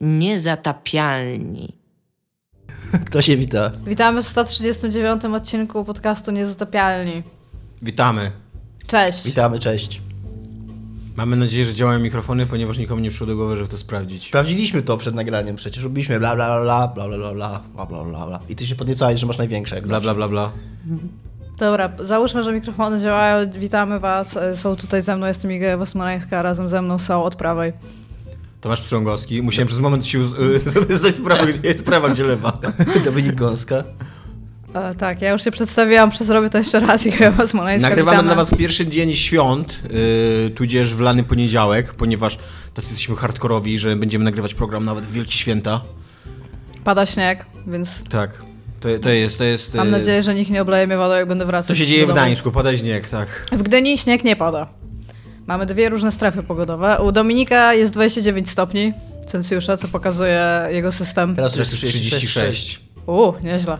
Niezatapialni. Kto się wita? Witamy w 139 odcinku podcastu Niezatapialni. Witamy. Cześć. Witamy, cześć. Mamy nadzieję, że działają mikrofony, ponieważ nikomu nie przyszło do głowy, żeby to sprawdzić. Sprawdziliśmy to przed nagraniem, przecież robiliśmy bla bla bla bla bla bla bla bla bla bla bla i ty się podniecałeś, że masz największe jak Bla, zawsze. bla, bla, bla. Dobra, załóżmy, że mikrofony działają. Witamy Was. Są tutaj ze mną, jestem Iga Ewa Smoleńska, a razem ze mną są od prawej. Tomasz Pstrągowski. Musiałem przez moment się y, sobie zdać sprawę, gdzie jest prawa, gdzie lewa. Dominik Gąska. E, tak, ja już się przedstawiłam, przezrobię to jeszcze raz. Iga Ewa Smoleńska, Nagrywamy witamy. dla was pierwszy dzień świąt, yy, tudzież w lany poniedziałek, ponieważ tacy jesteśmy hardkorowi, że będziemy nagrywać program nawet w Wielkie Święta. Pada śnieg, więc Tak. To, to jest, to jest... mam yy, nadzieję, że nikt nie obleje mnie wodą, jak będę wracać. To się dzieje w. Gdańsku, pada śnieg, tak. W Gdyni śnieg nie pada. Mamy dwie różne strefy pogodowe. U Dominika jest 29 stopni Celsjusza, co pokazuje jego system. Teraz jest 36. 36. U, nieźle.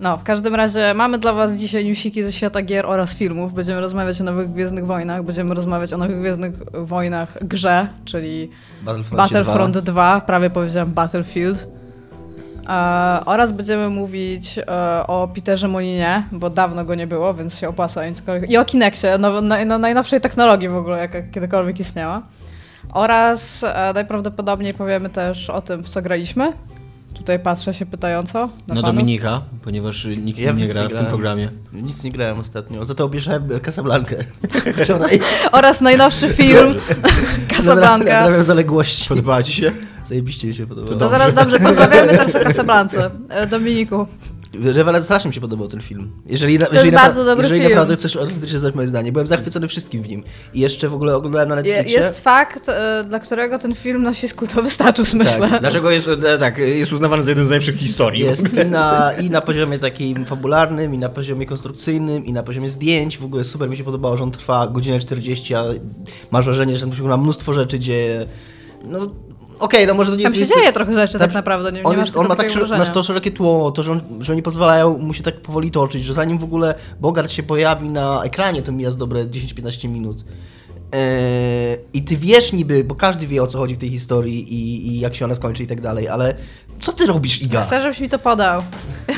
No, w każdym razie mamy dla was dzisiaj newsiki ze świata gier oraz filmów. Będziemy rozmawiać o nowych Gwiezdnych Wojnach, będziemy rozmawiać o nowych Gwiezdnych Wojnach grze, czyli Battlefront, Battlefront 2, prawie powiedziałem Battlefield. E, oraz będziemy mówić e, o Peterze Molinie, bo dawno go nie było, więc się opłaca. I o Kinexie, no, no, no, najnowszej technologii w ogóle, jaka kiedykolwiek istniała. Oraz e, najprawdopodobniej powiemy też o tym, w co graliśmy. Tutaj patrzę się pytająco. Na Na panów. Dominika, ponieważ nikt Ja nie gra nie w tym programie. Nic nie grałem ostatnio, za to obejrzałem Casablankę wczoraj. Oraz najnowszy film Casablanca. Nadrabiam zaległości. Podobała ci się? Zajebiście mi się podobało. To zaraz dobrze, porozmawiamy teraz o Casablance. E, Dominiku, Rewelacja, strasznie mi się podobał ten film. Jeżeli, jest jeżeli, bardzo napra- dobry jeżeli film. naprawdę chcesz znać moje zdanie, byłem zachwycony wszystkim w nim. I jeszcze w ogóle oglądałem na Netflixie. jest fakt, e, dla którego ten film nosi skutowy status, myślę. Dlaczego jest, e, tak, jest uznawany za jeden z najlepszych historii? Jest i na, i na poziomie takim fabularnym, i na poziomie konstrukcyjnym, i na poziomie zdjęć. W ogóle super mi się podobało, że on trwa godzinę 40, a masz wrażenie, że tam się na mnóstwo rzeczy dzieje. No okej, no może to nie Tam jest... się dzieje trochę rzeczy Tam- tak naprawdę, nie, on, nie jest, on ma tak masz to szerokie tło, to, że, on, że oni pozwalają mu się tak powoli toczyć, że zanim w ogóle Bogart się pojawi na ekranie, to mija z dobre 10-15 minut. Eee, I ty wiesz niby, bo każdy wie o co chodzi w tej historii i, i jak się ona skończy i tak dalej, ale co ty robisz, Iga? Chcę, żebyś mi to podał.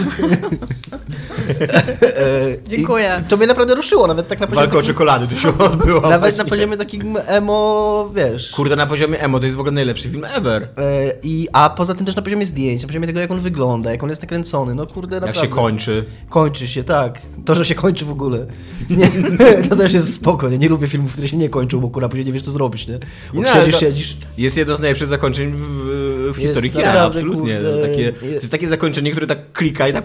Dziękuję. I, to mnie naprawdę ruszyło, nawet tak na poziomie, Walka o czekolady tu się odbyła. nawet właśnie. na poziomie takim emo, wiesz. Kurde, na poziomie emo to jest w ogóle najlepszy film ever. Eee, I, a poza tym też na poziomie zdjęć, na poziomie tego jak on wygląda, jak on jest nakręcony, no kurde, Jak naprawdę. się kończy. Kończy się, tak. To, że się kończy w ogóle. Nie, to też jest spoko, nie? nie lubię filmów, które się nie kończą, bo kurwa później nie wiesz co zrobić, nie? Bo Nie, siedzisz, siedzisz. Jest jedno z najlepszych zakończeń w, w historii kina, absolutnie. kurde, takie, jest- to jest takie zakończenie, które tak klika i tak...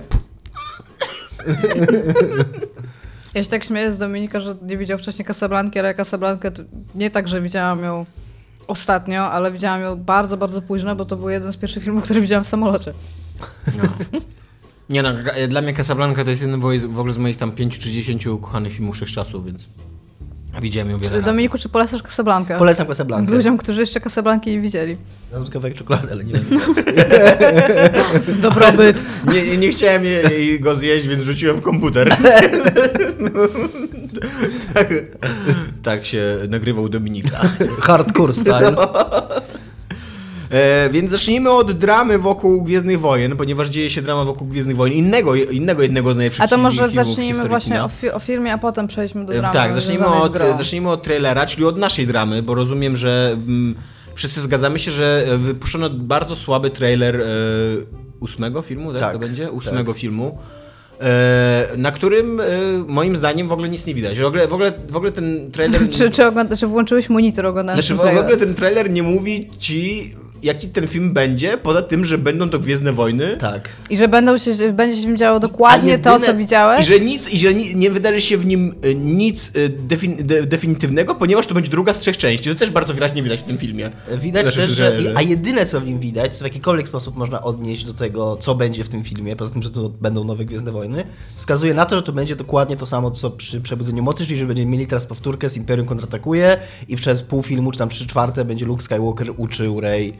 Ja się tak śmieję z Dominika, że nie widział wcześniej Casablanki, ale Casablankę nie tak, że widziałam ją ostatnio, ale widziałam ją bardzo, bardzo późno, bo to był jeden z pierwszych filmów, który widziałam w samolocie. No. Nie no, dla mnie Casablanca to jest jeden w ogóle z moich tam 5 czy 10 ukochanych filmów wszechczasów, więc widziałem ją wiele razy. Dominiku, czy polecasz Casablankę? Polecam Casablanca. Ludziom, którzy jeszcze Casablanki nie widzieli. Mam kawałek czekolady, ale nie wiem. Dobrobyt. Nie, nie, nie chciałem go zjeść, więc rzuciłem w komputer. tak, tak się nagrywał Dominika. Hardcore style. E, więc zacznijmy od dramy wokół Gwiezdnych Wojen, ponieważ dzieje się drama wokół Gwiezdnych Wojen, innego, innego jednego z najlepszych A to może zacznijmy właśnie o, fi- o filmie, a potem przejdźmy do E, dramy. Tak, zacznijmy od, zacznijmy od trailera, czyli od naszej dramy, bo rozumiem, że mm, wszyscy zgadzamy się, że e, wypuszczono bardzo słaby trailer e, ósmego filmu, tak, Tak, to będzie? Ósmego filmu. e, Na którym e, moim zdaniem w ogóle nic nie widać. W ogóle, w ogóle, w ogóle ten trailer. Czy, czy, ogląda, czy włączyłeś monitor oglądając Znaczy, w ogóle ten trailer nie mówi ci, jaki ten film będzie, poza tym, że będą to Gwiezdne Wojny. Tak. I że będą się, będzie się działo dokładnie A to, jedyne- co widziałeś? I że, nic, i że ni, nie wydarzy się w nim e, nic e, defin, de, definitywnego, ponieważ to będzie druga z trzech części. To też bardzo wyraźnie widać w tym filmie. Widać też, że- że, a jedyne co w nim widać, co w jakikolwiek sposób można odnieść do tego, co będzie w tym filmie, poza tym, że to będą nowe Gwiezdne Wojny, wskazuje na to, że to będzie dokładnie to samo, co przy Przebudzeniu Mocy, czyli że będziemy mieli teraz powtórkę z Imperium kontratakuje i przez pół filmu, czy tam trzy czwarte, będzie Luke Skywalker uczył Rey, y,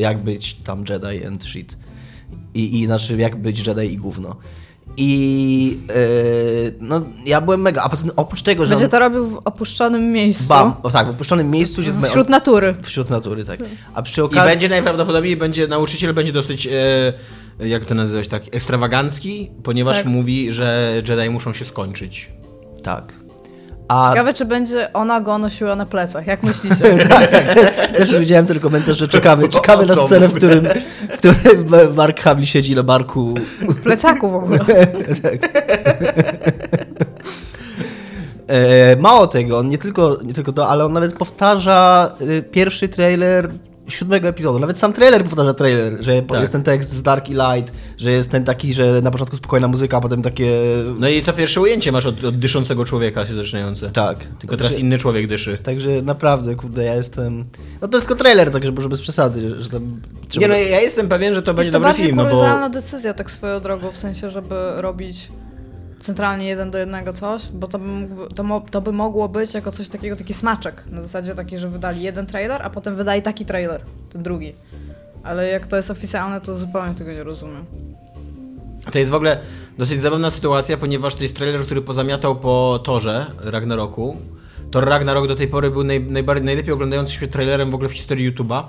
jak być tam Jedi and shit. I, I znaczy, jak być Jedi i gówno. I yy, no, ja byłem mega. A oprócz tego, że. Będzie on- to robił w opuszczonym miejscu. Bam, o, tak, w opuszczonym miejscu się Wśród natury. Wśród natury, tak. A przy I okazji. będzie najprawdopodobniej, będzie, nauczyciel będzie dosyć, e, jak to nazywać, tak, ekstrawagancki, ponieważ Tak. mówi, że Jedi muszą się skończyć. Tak. A Ciekawe, czy będzie ona go nosiła na plecach. Jak myślicie? tak, tak. Też widziałem ten komentarz, że czekamy, czekamy na scenę, w którym, w którym Mark Hamill siedzi na barku. W plecaku w ogóle. E, mało tego, on nie tylko, nie tylko to, ale on nawet powtarza y, pierwszy trailer siódmego epizodu. Nawet sam trailer powtarza trailer, że Tak. jest ten tekst z Dark i Light, że jest ten taki, że na początku spokojna muzyka, a potem takie... No i to pierwsze ujęcie masz od, od dyszącego człowieka się zaczynające. Tak. Tylko teraz inny człowiek dyszy. Także naprawdę, kurde, ja jestem... No to jest tylko trailer, także może bez przesady, że, że tam... Nie no, ja jestem pewien, że to będzie Jest to dobry bardziej film, no bo... kuriozalna decyzja, tak swoją drogą, w sensie, żeby robić centralnie jeden do jednego coś, bo to by, to, to by mogło być jako coś takiego, taki smaczek. Na zasadzie taki, że wydali jeden trailer, a potem wydali taki trailer, ten drugi. Ale jak to jest oficjalne, to zupełnie tego nie rozumiem. To jest w ogóle dosyć zabawna sytuacja, ponieważ to jest trailer, który pozamiatał po torze Ragnaroku. Thor Ragnarok do tej pory był naj, najbardziej, najlepiej oglądającym się trailerem w ogóle w historii YouTube'a,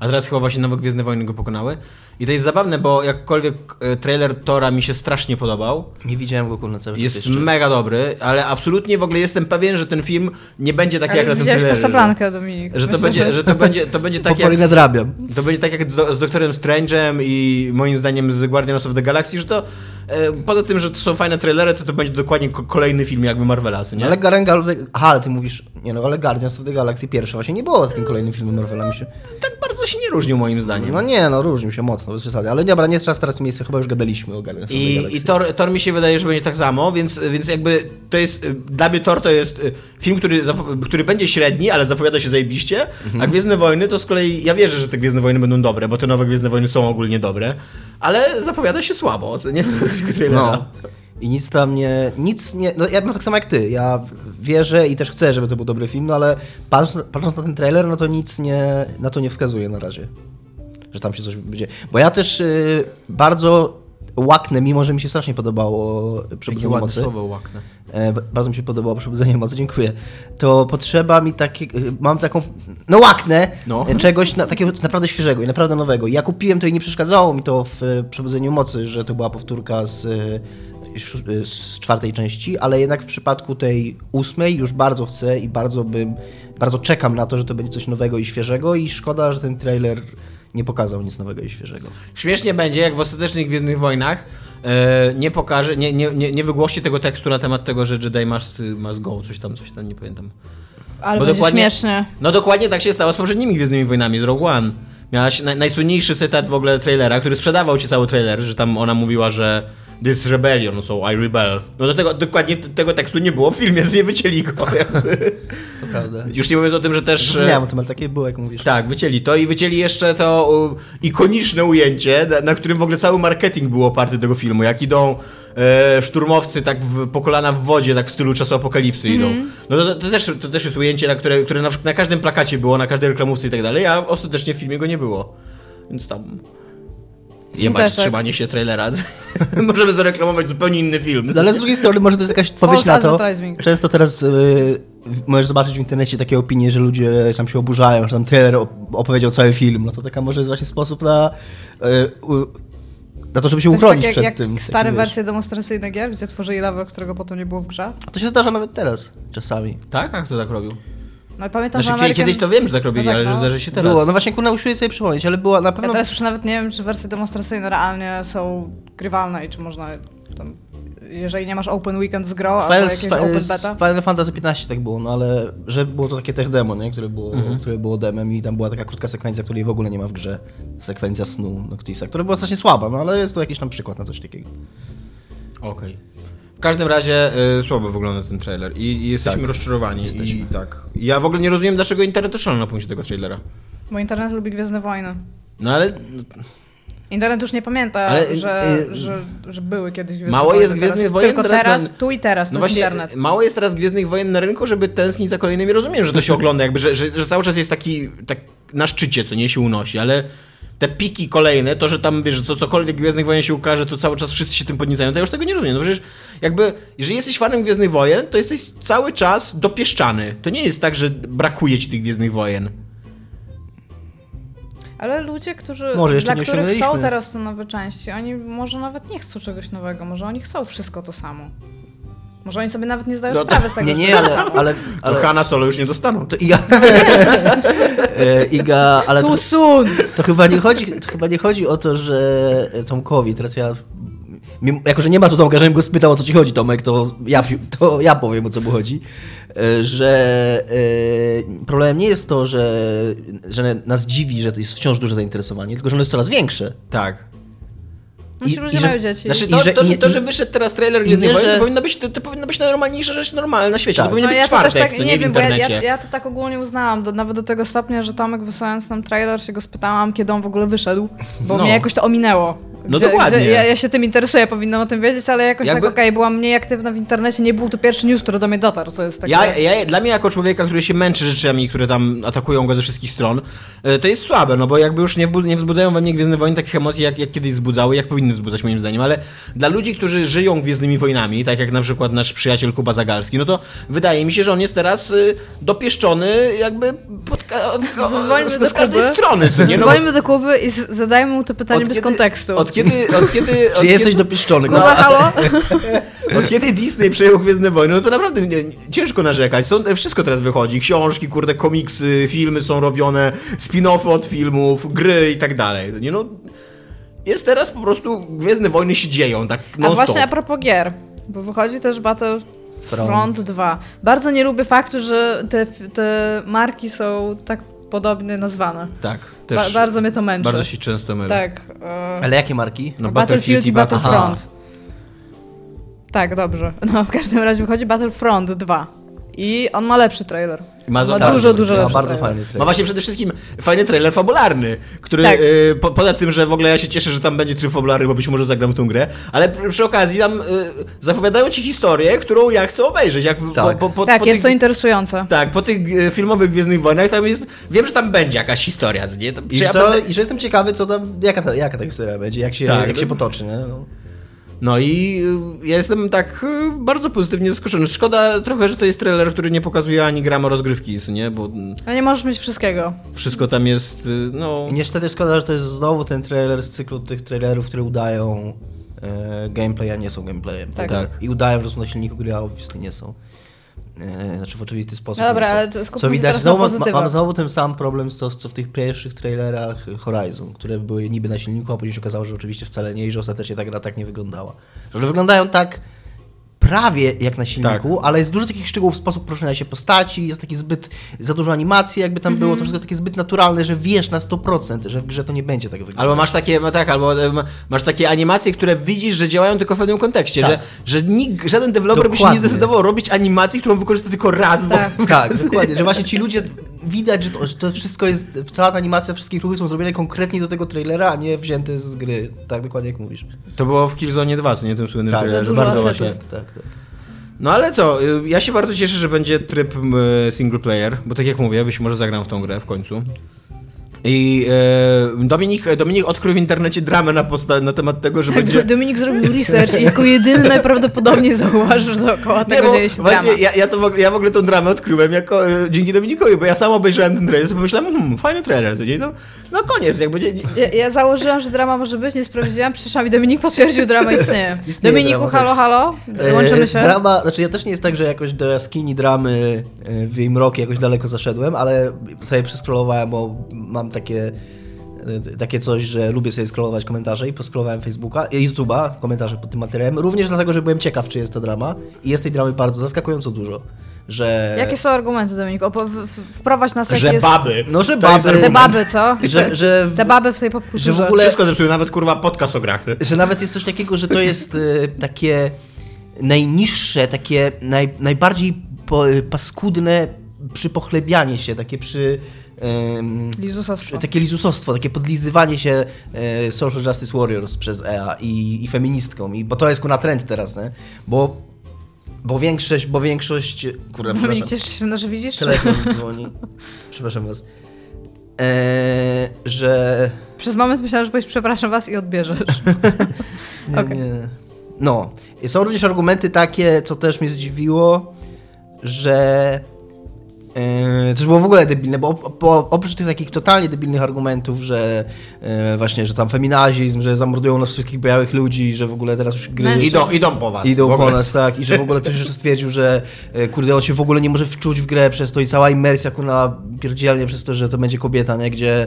a teraz chyba właśnie nowe Gwiezdne Wojny go pokonały. I to jest zabawne, bo jakkolwiek e, trailer Tora mi się strasznie podobał, Nie widziałem go kurde, cały czas jest jeszcze. mega dobry, ale absolutnie w ogóle jestem pewien, że ten film nie będzie taki Ale jak na tym trailerze. Casablanca, Dominik. Że to, Myślę, będzie, że to będzie, to będzie tak jak... z- nadrabiam. to będzie tak jak do, z Doktorem Strange'em i moim zdaniem z Guardians of the Galaxy, że to poza tym, że to są fajne trailery, to to będzie dokładnie ko- kolejny film jakby Marvela, nie? Ale Guardians of the... Aha, ty mówisz... Nie no, ale Guardians of the Galaxy pierwszy właśnie nie było takim kolejnym filmem Marvela, mi się... tak bardzo się nie różnił moim zdaniem. No nie, no różnił się mocno, bez przesady. Ale dobra, nie trzeba starać miejsce, chyba już gadaliśmy o Guardians of the I, Galaxy. i Thor, Thor mi się wydaje, że będzie tak samo, więc, więc jakby to jest, dla mnie Thor to jest y, film, który, który będzie średni, ale zapowiada się zajebiście, a Gwiezdne Wojny to z kolei, ja wierzę, że te Gwiezdne Wojny będą dobre, bo te nowe Gwiezdne Wojny są ogólnie dobre, ale zapowiada się słabo, nie? No. I nic tam nie... Nic nie... No ja mam tak samo jak ty. Ja wierzę i też chcę, żeby to był dobry film, no ale patrząc, patrząc na ten trailer, no to nic nie... Na to nie wskazuje na razie. Że tam się coś będzie... Bo ja też y, bardzo łaknę, mimo że mi się strasznie podobało Jakie Przebudzenie ładne Mocy. słowo łaknę. E, bardzo mi się podobało Przebudzenie Mocy, dziękuję. To potrzeba mi takiego, mam taką, no łaknę, No. e, czegoś na, takiego naprawdę świeżego i naprawdę nowego. Ja kupiłem to i nie przeszkadzało mi to w e, Przebudzeniu Mocy, że to była powtórka z, e, e, z czwartej części, ale jednak w przypadku tej ósmej już bardzo chcę i bardzo bym, bardzo czekam na to, że to będzie coś nowego i świeżego i szkoda, że ten trailer nie pokazał nic nowego i świeżego. Śmiesznie będzie, jak w ostatecznych Gwiezdnych Wojnach e, nie pokaże, nie, nie, nie, nie wygłosi tego tekstu na temat tego, że Jedi must, must go, coś tam, coś tam, nie pamiętam. Ale Bo będzie dokładnie- śmiesznie. No dokładnie tak się stało z poprzednimi Gwiezdnymi Wojnami, z Rogue One. Miałaś naj, najsłynniejszy cytat w ogóle trailera, który sprzedawał ci cały trailer, że tam ona mówiła, że This rebellion, so I rebel. No do tego, dokładnie tego tekstu nie było w filmie, więc nie wycięli go. To prawda. Już nie mówiąc o tym, że też... Zapomniałem o tym, ale takie było, jak mówisz. Tak, wycięli to i wycięli jeszcze to ikoniczne ujęcie, na, którym w ogóle cały marketing był oparty tego filmu. Jak idą e, szturmowcy tak w, po kolana w wodzie, tak w stylu czasu apokalipsy idą. No to, to, też, to też jest ujęcie, na które, które na, na każdym plakacie było, na każdej reklamówce i tak dalej, a ostatecznie w filmie go nie było. Więc tam... Jebać tak. trzymanie się trailera. Możemy zareklamować zupełnie inny film. No ale z drugiej strony może to jest jakaś odpowiedź na to. Często teraz y, możesz zobaczyć w internecie takie opinie, że ludzie tam się oburzają, że tam trailer op- opowiedział cały film. No to taka może jest właśnie sposób na, y, u, na to, żeby się To jest uchronić tak jak, przed jak tym. stare takim, wersje demonstracyjne gier, gdzie tworzyli level, którego potem nie było w grze. A to się zdarza nawet teraz, czasami. Tak? A kto tak robił? No pamiętam, Znaczy, że American... kiedyś to wiem, że tak robili, No tak, ale że no. zdarzy się teraz. Było, no właśnie kurna usiłuję sobie przypomnieć, ale była na Ja pewno... teraz już nawet nie wiem, czy wersje demonstracyjne realnie są grywalne i czy można tam, jeżeli nie masz open weekend z grą, albo Final, jakieś Fi- open beta. Final Fantasy 15 tak było, no ale że było to takie tech demo, nie? Które, było, Mhm. które było demem i tam była taka krótka sekwencja, której w ogóle nie ma w grze. Sekwencja snu Noctisa, która była strasznie słaba, no ale jest to jakiś tam przykład na coś takiego. Okej. W każdym razie y, słabo wygląda ten trailer i, i jesteśmy Tak. rozczarowani. Jesteśmy. I, tak. Ja w ogóle nie rozumiem, dlaczego internet szalał na punkcie tego trailera. Bo internet lubi Gwiezdne Wojny. No ale Internet już nie pamięta, Ale, że, y, że, że były kiedyś Gwiezdne Mało Wojny. jest teraz Gwiezdnych jest Wojen Tylko teraz teraz, na- tu i teraz, no to jest właśnie internet. mało jest teraz Gwiezdnych Wojen na rynku, żeby tęsknić za kolejnymi. Rozumiem, że to się ogląda, jakby, że, że, że cały czas jest taki tak na szczycie, co nie się unosi, ale te piki kolejne, to, że tam, wiesz, co, cokolwiek Gwiezdnych Wojen się ukaże, to cały czas wszyscy się tym podniecają, to ja już tego nie rozumiem. No przecież jakby, jeżeli jesteś fanem Gwiezdnych Wojen, to jesteś cały czas dopieszczany. To nie jest tak, że brakuje ci tych Gwiezdnych Wojen. Ale ludzie, którzy, Może dla których są teraz te nowe części, oni może nawet nie chcą czegoś nowego, może oni chcą wszystko to samo. Może oni sobie nawet nie zdają No, sprawy z tego, Nie, nie, to ale, samo. ale, To ale Hanna Solo już nie dostaną. to Iga, E, Iga, ale to, soon! to chyba nie chodzi, to chyba nie chodzi o to, że Tomkowi, teraz ja, mimo- jako że nie ma tu Tomka, żebym go spytał o co ci chodzi Tomek, to ja, to ja powiem o co mu chodzi, E, że e, problemem nie jest to, że, że nas dziwi, że to jest wciąż duże zainteresowanie, tylko że ono jest coraz większe. Tak. No ci ludzie że- mają dzieci. Znaczy, To, i że, to, że, i- to, i- że wyszedł teraz trailer i Gwiezdnych nie, Wojen, to powinno być, to, to powinna być najnormalniejsza rzecz normalna na świecie. Tak. To powinien No być ja to też czwartek, tak, to nie, nie w wiem, bo ja, internecie. ja, ja to tak ogólnie uznałam, do, nawet do tego stopnia, że Tomek wysyłając nam trailer się go spytałam, kiedy on w ogóle wyszedł, bo No. mnie jakoś to ominęło. No dokładnie. ja, ja się tym interesuję, powinnam o tym wiedzieć, ale jakoś Jakby- tak okej, byłam mniej aktywna w internecie, nie był to pierwszy news, który do mnie dotarł, co jest takie... Ja, ja, dla mnie jako człowieka, który się męczy rzeczami, które tam atakują go ze wszystkich stron, e, to jest słabe, no bo jakby już nie, nie wzbudzają we mnie Gwiezdne Wojny takich emocji, jak, jak kiedyś wzbudzały, jak powinny wzbudzać moim zdaniem, ale dla ludzi, którzy żyją Gwiezdnymi Wojnami, tak jak na przykład nasz przyjaciel Kuba Zagalski, no to wydaje mi się, że on jest teraz y, dopieszczony jakby pod, od, od, Zadzwońmy z, z każdej strony, co nie? No, do Kuby i zadajmy mu to pytanie bez kiedy- kontekstu. Od kiedy, od kiedy, od Czy kiedy, jesteś dopieszczony? No, Kuba, halo? Od kiedy Disney przejął Gwiezdne Wojny, no to naprawdę nie, nie, ciężko narzekać. Są, wszystko teraz wychodzi. Książki, kurde, komiksy, filmy są robione, spin-offy od filmów, gry i tak dalej. Nie no, jest teraz po prostu Gwiezdne Wojny się dzieją, tak A non właśnie a propos gier, bo wychodzi też Battlefront Front. 2. Bardzo nie lubię faktu, że te, te marki są tak podobnie nazwane. Tak, Ba bardzo mnie to męczy. bardzo się często mylę. Tak. e, Ale jakie marki? No, Battlefield i Battle- Battlefront. Tak, dobrze. No w każdym razie wychodzi Battlefront 2. I on ma lepszy trailer. Ma Ma, za- ma tak, dużo, dużo Ma lepszy bardzo trailer. fajny Ma trailer. właśnie przede wszystkim fajny trailer fabularny, który Tak. y, po, poza tym, że w ogóle ja się cieszę, że tam będzie tryb fabularny, bo być może zagram w tą grę, ale pr- przy okazji tam y, zapowiadają ci historię, którą ja chcę obejrzeć. Jak Tak. po, po, po, Tak, po jest tych- to interesujące. Tak, po tych e, filmowych Gwiezdnych Wojnach tam jest, wiem, że tam będzie jakaś historia, nie? I, że ja to, będę- I że jestem ciekawy, co tam, jaka ta, jaka ta historia będzie, jak się, Tak, jak się potoczy, nie? No. No i y, ja jestem tak y, bardzo pozytywnie zaskoczony. Szkoda trochę, że to jest trailer, który nie pokazuje ani grama rozgrywki, nie? Bo Ale nie możesz mieć wszystkiego. wszystko tam jest, y, no... I niestety szkoda, że to jest znowu ten trailer z cyklu tych trailerów, które udają e, gameplay, a nie są gameplayem. Tak. Tak. I udają, że są na silniku gry, a obviously nie są. E, znaczy w oczywisty sposób. Dobra, ale to skupmy Co się widać, znowu na mam, znowu ten sam problem, co, co w tych pierwszych trailerach Horizon, które były niby na silniku, a później się okazało, że oczywiście wcale nie i że ostatecznie ta gra tak nie wyglądała. Że wyglądają tak prawie jak na silniku, Tak. ale jest dużo takich szczegółów, sposób poruszania się postaci, jest taki zbyt, za dużo animacji jakby tam Mhm. było, to wszystko jest takie zbyt naturalne, że wiesz na 100%, że w grze to nie będzie tak wyglądać. Albo masz takie, no tak, albo e, ma- masz takie animacje, które widzisz, że działają tylko w pewnym kontekście, Tak. że, że nikt, żaden deweloper by się nie zdecydował robić animacji, którą wykorzysta tylko raz. Tak. Bo... Tak, dokładnie, że właśnie ci ludzie widać, że to, że to wszystko jest, cała ta animacja, wszystkie ruchy są zrobione konkretnie do tego trailera, a nie wzięte z gry. Tak, dokładnie jak mówisz. To było w Killzone 2, co nie tym słynnym Tak, trailerze. Bardzo właśnie. Tak, tak, tak. No ale co, y, ja się bardzo cieszę, że będzie tryb m, single player, bo tak jak mówię, być może zagram w tą grę w końcu. I e, Dominik, Dominik odkrył w internecie dramę na, posta- na temat tego, że Tak, będzie... Dominik zrobił research i jako jedyny najprawdopodobniej zauważył, że dookoła Nie, tego bo dzieje się właśnie drama. ja, ja, to w ogóle, ja w ogóle tą dramę odkryłem jako, e, dzięki Dominikowi, bo ja sam obejrzałem ten trailer i pomyślałem, hmm, fajny trailer, to nie? No, no koniec, jakby nie, nie, Ja, ja założyłam, że drama może być, nie sprawdziłam, przyszłam i Dominik potwierdził, drama istnieje. Istnieje Dominiku, drama, halo, halo, łączymy się. E, Drama, znaczy ja też nie jest tak, że jakoś do jaskini dramy e, w jej mroki jakoś daleko zaszedłem, ale sobie przeskrolowałem, bo mam takie e, takie coś, że lubię sobie scrollować komentarze i poskrolowałem Facebooka i YouTube'a, komentarze pod tym materiałem, również dlatego, że byłem ciekaw, czy jest to drama i jest tej dramy bardzo zaskakująco dużo, że... Jakie są argumenty, Dominik? Wprowadź nas, jak że jest... baby. No, że baby. Te baby, co? Że, że, Te baby w tej popkulturze. że w ogóle- Wszystko zepsuły, nawet kurwa podcast o grach. że nawet jest coś takiego, że to jest e, takie najniższe, takie naj, najbardziej po, paskudne przypochlebianie się, takie przy... Lizusostwo. takie lizusostwo, takie podlizywanie się e, Social Justice Warriors przez EA i, i feministkom, i, bo to jest kurna trend teraz, nie? Bo, bo większość, bo większość... Kurde, przepraszam. się, no, że widzisz? Telefon dzwoni. Przepraszam was. E, że Przez moment myślałam, że powiesz przepraszam was i odbierzesz. Nie, Okej. nie. No. I Są również argumenty takie, co też mnie zdziwiło, że Yy, coś było w ogóle debilne, bo oprócz tych takich totalnie debilnych argumentów, że yy, właśnie, że tam feminazizm, że zamordują nas wszystkich białych ludzi, że w ogóle teraz już gry Mężczyzn. Idą, idą po was. idą po nas, tak, i że w ogóle ktoś jeszcze stwierdził, że yy, kurde, on się w ogóle nie może wczuć w grę przez to i cała imersja kurna pierdzielnie przez to, że to będzie kobieta, nie, gdzie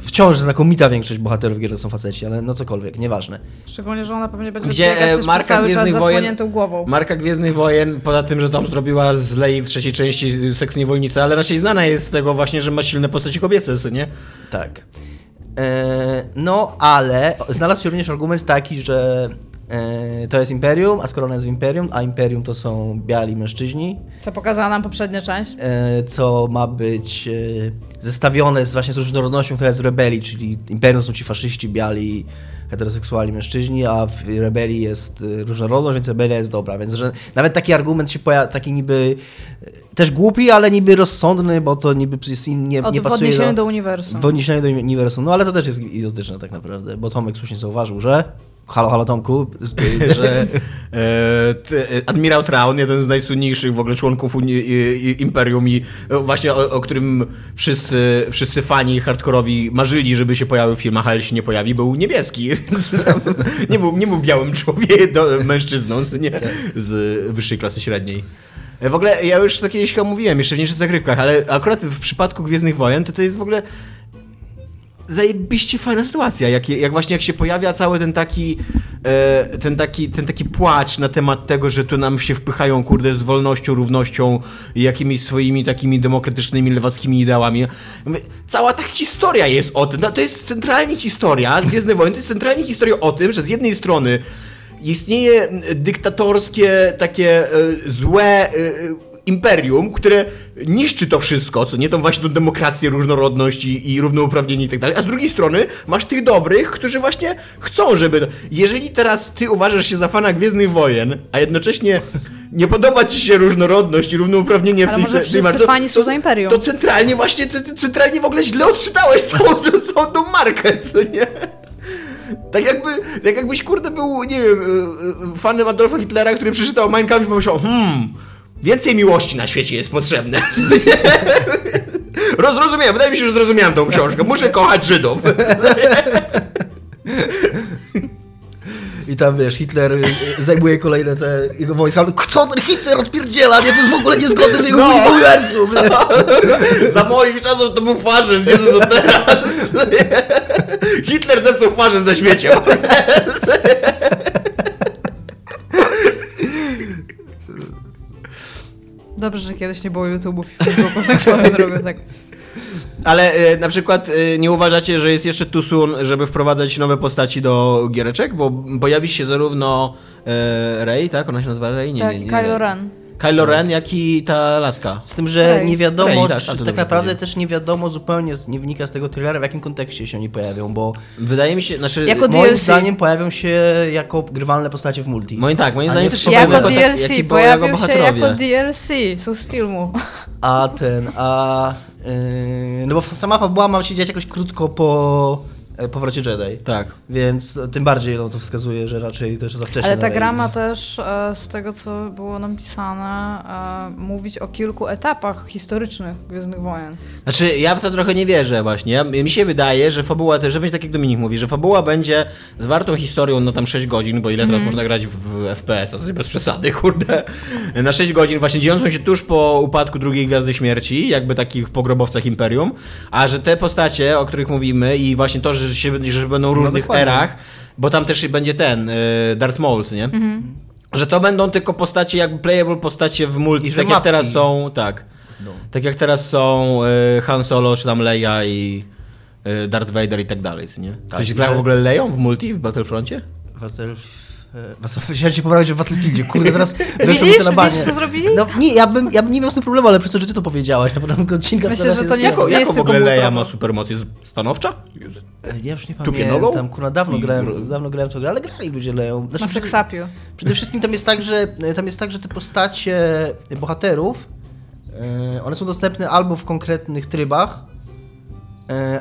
wciąż znakomita większość bohaterów gier to są faceci, ale no cokolwiek, nieważne. Szczególnie, że ona pewnie będzie Gdzie e, marka Gwiezdnych Wojen... zasłoniętą głową. Marka Gwiezdnych Wojen, poza tym, że tam zrobiła z Lei w trzeciej części seks niewolnicy, ale raczej znana jest z tego właśnie, że ma silne postaci kobiece, nie? Tak. E, no, ale znalazł się również argument taki, że to jest Imperium, a skoro ona jest w Imperium, a Imperium to są biali mężczyźni, Co pokazała nam poprzednia część. e, co ma być e, zestawione z właśnie z różnorodnością, która jest w rebelii, czyli Imperium są ci faszyści, biali, heteroseksualni mężczyźni, a w rebelii jest e, różnorodność, więc rebelia jest dobra. Więc że nawet taki argument się pojawia, taki niby e, też głupi, ale niby rozsądny, bo to niby jest in, nie, Od, nie w pasuje odniesieniu do... do uniwersum. W odniesieniu do uniwersum, no ale to też jest idiotyczne tak naprawdę, bo Tomek słusznie zauważył, że halo, halo Tomku, że E, e, Admirał Traun, jeden z najsłynniejszych w ogóle członków Unii, i, Imperium i e, właśnie o, o którym wszyscy, wszyscy fani hardkorowi marzyli, żeby się pojawił w filmach, ale się nie pojawi, był niebieski, nie był, nie był białym człowiekiem, mężczyzną nie, z wyższej klasy średniej. E, W ogóle ja już to kiedyś chyba mówiłem, jeszcze w niższych zagrywkach, ale akurat w przypadku Gwiezdnych Wojen to to jest w ogóle zajebiście fajna sytuacja, jak, jak właśnie jak się pojawia cały ten taki, e, ten taki ten taki płacz na temat tego, że tu nam się wpychają kurde z wolnością, równością i jakimiś swoimi takimi demokratycznymi, lewackimi ideałami. Cała ta historia jest o tym, no, to jest centralnie historia, Gwiezdne Wojny to jest centralnie historia o tym, że z jednej strony istnieje dyktatorskie, takie e, złe e, e, imperium, które niszczy to wszystko, co nie tą właśnie tą demokrację, różnorodność i, i równouprawnienie i tak dalej, a z drugiej strony masz tych dobrych, którzy właśnie chcą, żeby... Jeżeli teraz ty uważasz się za fana Gwiezdnych Wojen, a jednocześnie nie podoba ci się różnorodność i równouprawnienie w Ale tej może tej marce, to- fani są to- za Imperium. To centralnie właśnie, to centralnie w ogóle źle odczytałeś całą, całą tą markę, co nie? Tak jakby, tak jakbyś kurde był, nie wiem, y, y, fanem Adolfa Hitlera, który przeczytał Mein Kampf i pomyślał, hmm, więcej miłości na świecie jest potrzebne. Rozrozumiałem, wydaje mi się, że zrozumiałem tą książkę. Muszę kochać Żydów. i tam wiesz, Hitler y, zajmuje kolejne te jego wojska, co ten Hitler odpierdziela, nie, to jest w ogóle niezgodne z jego No. uniwersum. Za moich czasów to był faszyzm, nie to teraz. Hitler zepsuł faszyzm na świecie. Dobrze, że kiedyś nie było YouTube'ów i Facebooków, tak swoją drogą. Tak. Ale e, na przykład e, nie uważacie, że jest jeszcze too soon, żeby wprowadzać nowe postaci do giereczek? Bo pojawi się zarówno e, Rey, tak? Ona się nazywa Rey? Nie, tak, nie, nie, Kylo. Ren. Kylo Ren, jak i ta laska. Z tym, że Rey. nie wiadomo, Rey, tak, czy, tak naprawdę też nie wiadomo zupełnie, z- nie wynika z tego trailera, w jakim kontekście się oni pojawią, bo Wydaje mi się, znaczy... Jako moim DLC. zdaniem pojawią się jako grywalne postacie w multi. Moim tak, moim zdaniem nie też się Jako pojawią jako, tak, DLC, jaki bo- jako się jako DLC, są z filmu. A ten, a... Yy, no bo sama fabuła ma się dziać jakoś krótko po powrocie Jedi. Tak. Więc tym bardziej no, to wskazuje, że raczej to jeszcze za wcześnie. Ale ta gra ma też, e, z tego co było nam pisane, e, mówić o kilku etapach historycznych Gwiezdnych Wojen. Znaczy, ja w to trochę nie wierzę właśnie. Mi się wydaje, że fabuła też, że będzie tak jak Dominik mówi, że fabuła będzie zwartą historią na tam 6 godzin, bo ile teraz można grać w, w FPS, a sobie bez przesady, kurde. Na 6 godzin, właśnie dziejącą się tuż po upadku drugiej Gwiazdy Śmierci, jakby takich pogrobowcach Imperium, a że te postacie, o których mówimy i właśnie to, że, się, że będą w różnych dokładnie. erach, bo tam też będzie ten, y, Darth Maul, nie? Że to będą tylko postacie, jakby playable postacie w multi, I że tak jak mapki. teraz są, tak. No. Tak jak teraz są y, Han Solo, czy tam Leia i y, Darth Vader i tak dalej, nie? Ktoś grał że- w ogóle Leją w multi w Battlefroncie? Battle... e, Chciałem cię poprawić w Battlefieldzie, kurde, teraz Widzisz? to na banie. Widzisz, co zrobili? No nie, ja bym, ja bym nie miał z tym problemu, ale przez to, że ty to powiedziałaś na początku odcinka. Myślę, teraz że to jest- nie jest- Jako, jako w tylko ogóle Leia ma supermoc? Jest stanowcza? E, Ja już nie pamiętam, nogą? kurna, dawno I- grałem, dawno grałem w to grę, ale grali ludzie leją. Znaczy, Na przede, wszystkim tam jest tak, że tam jest tak, że te postacie bohaterów, e, one są dostępne albo w konkretnych trybach, e,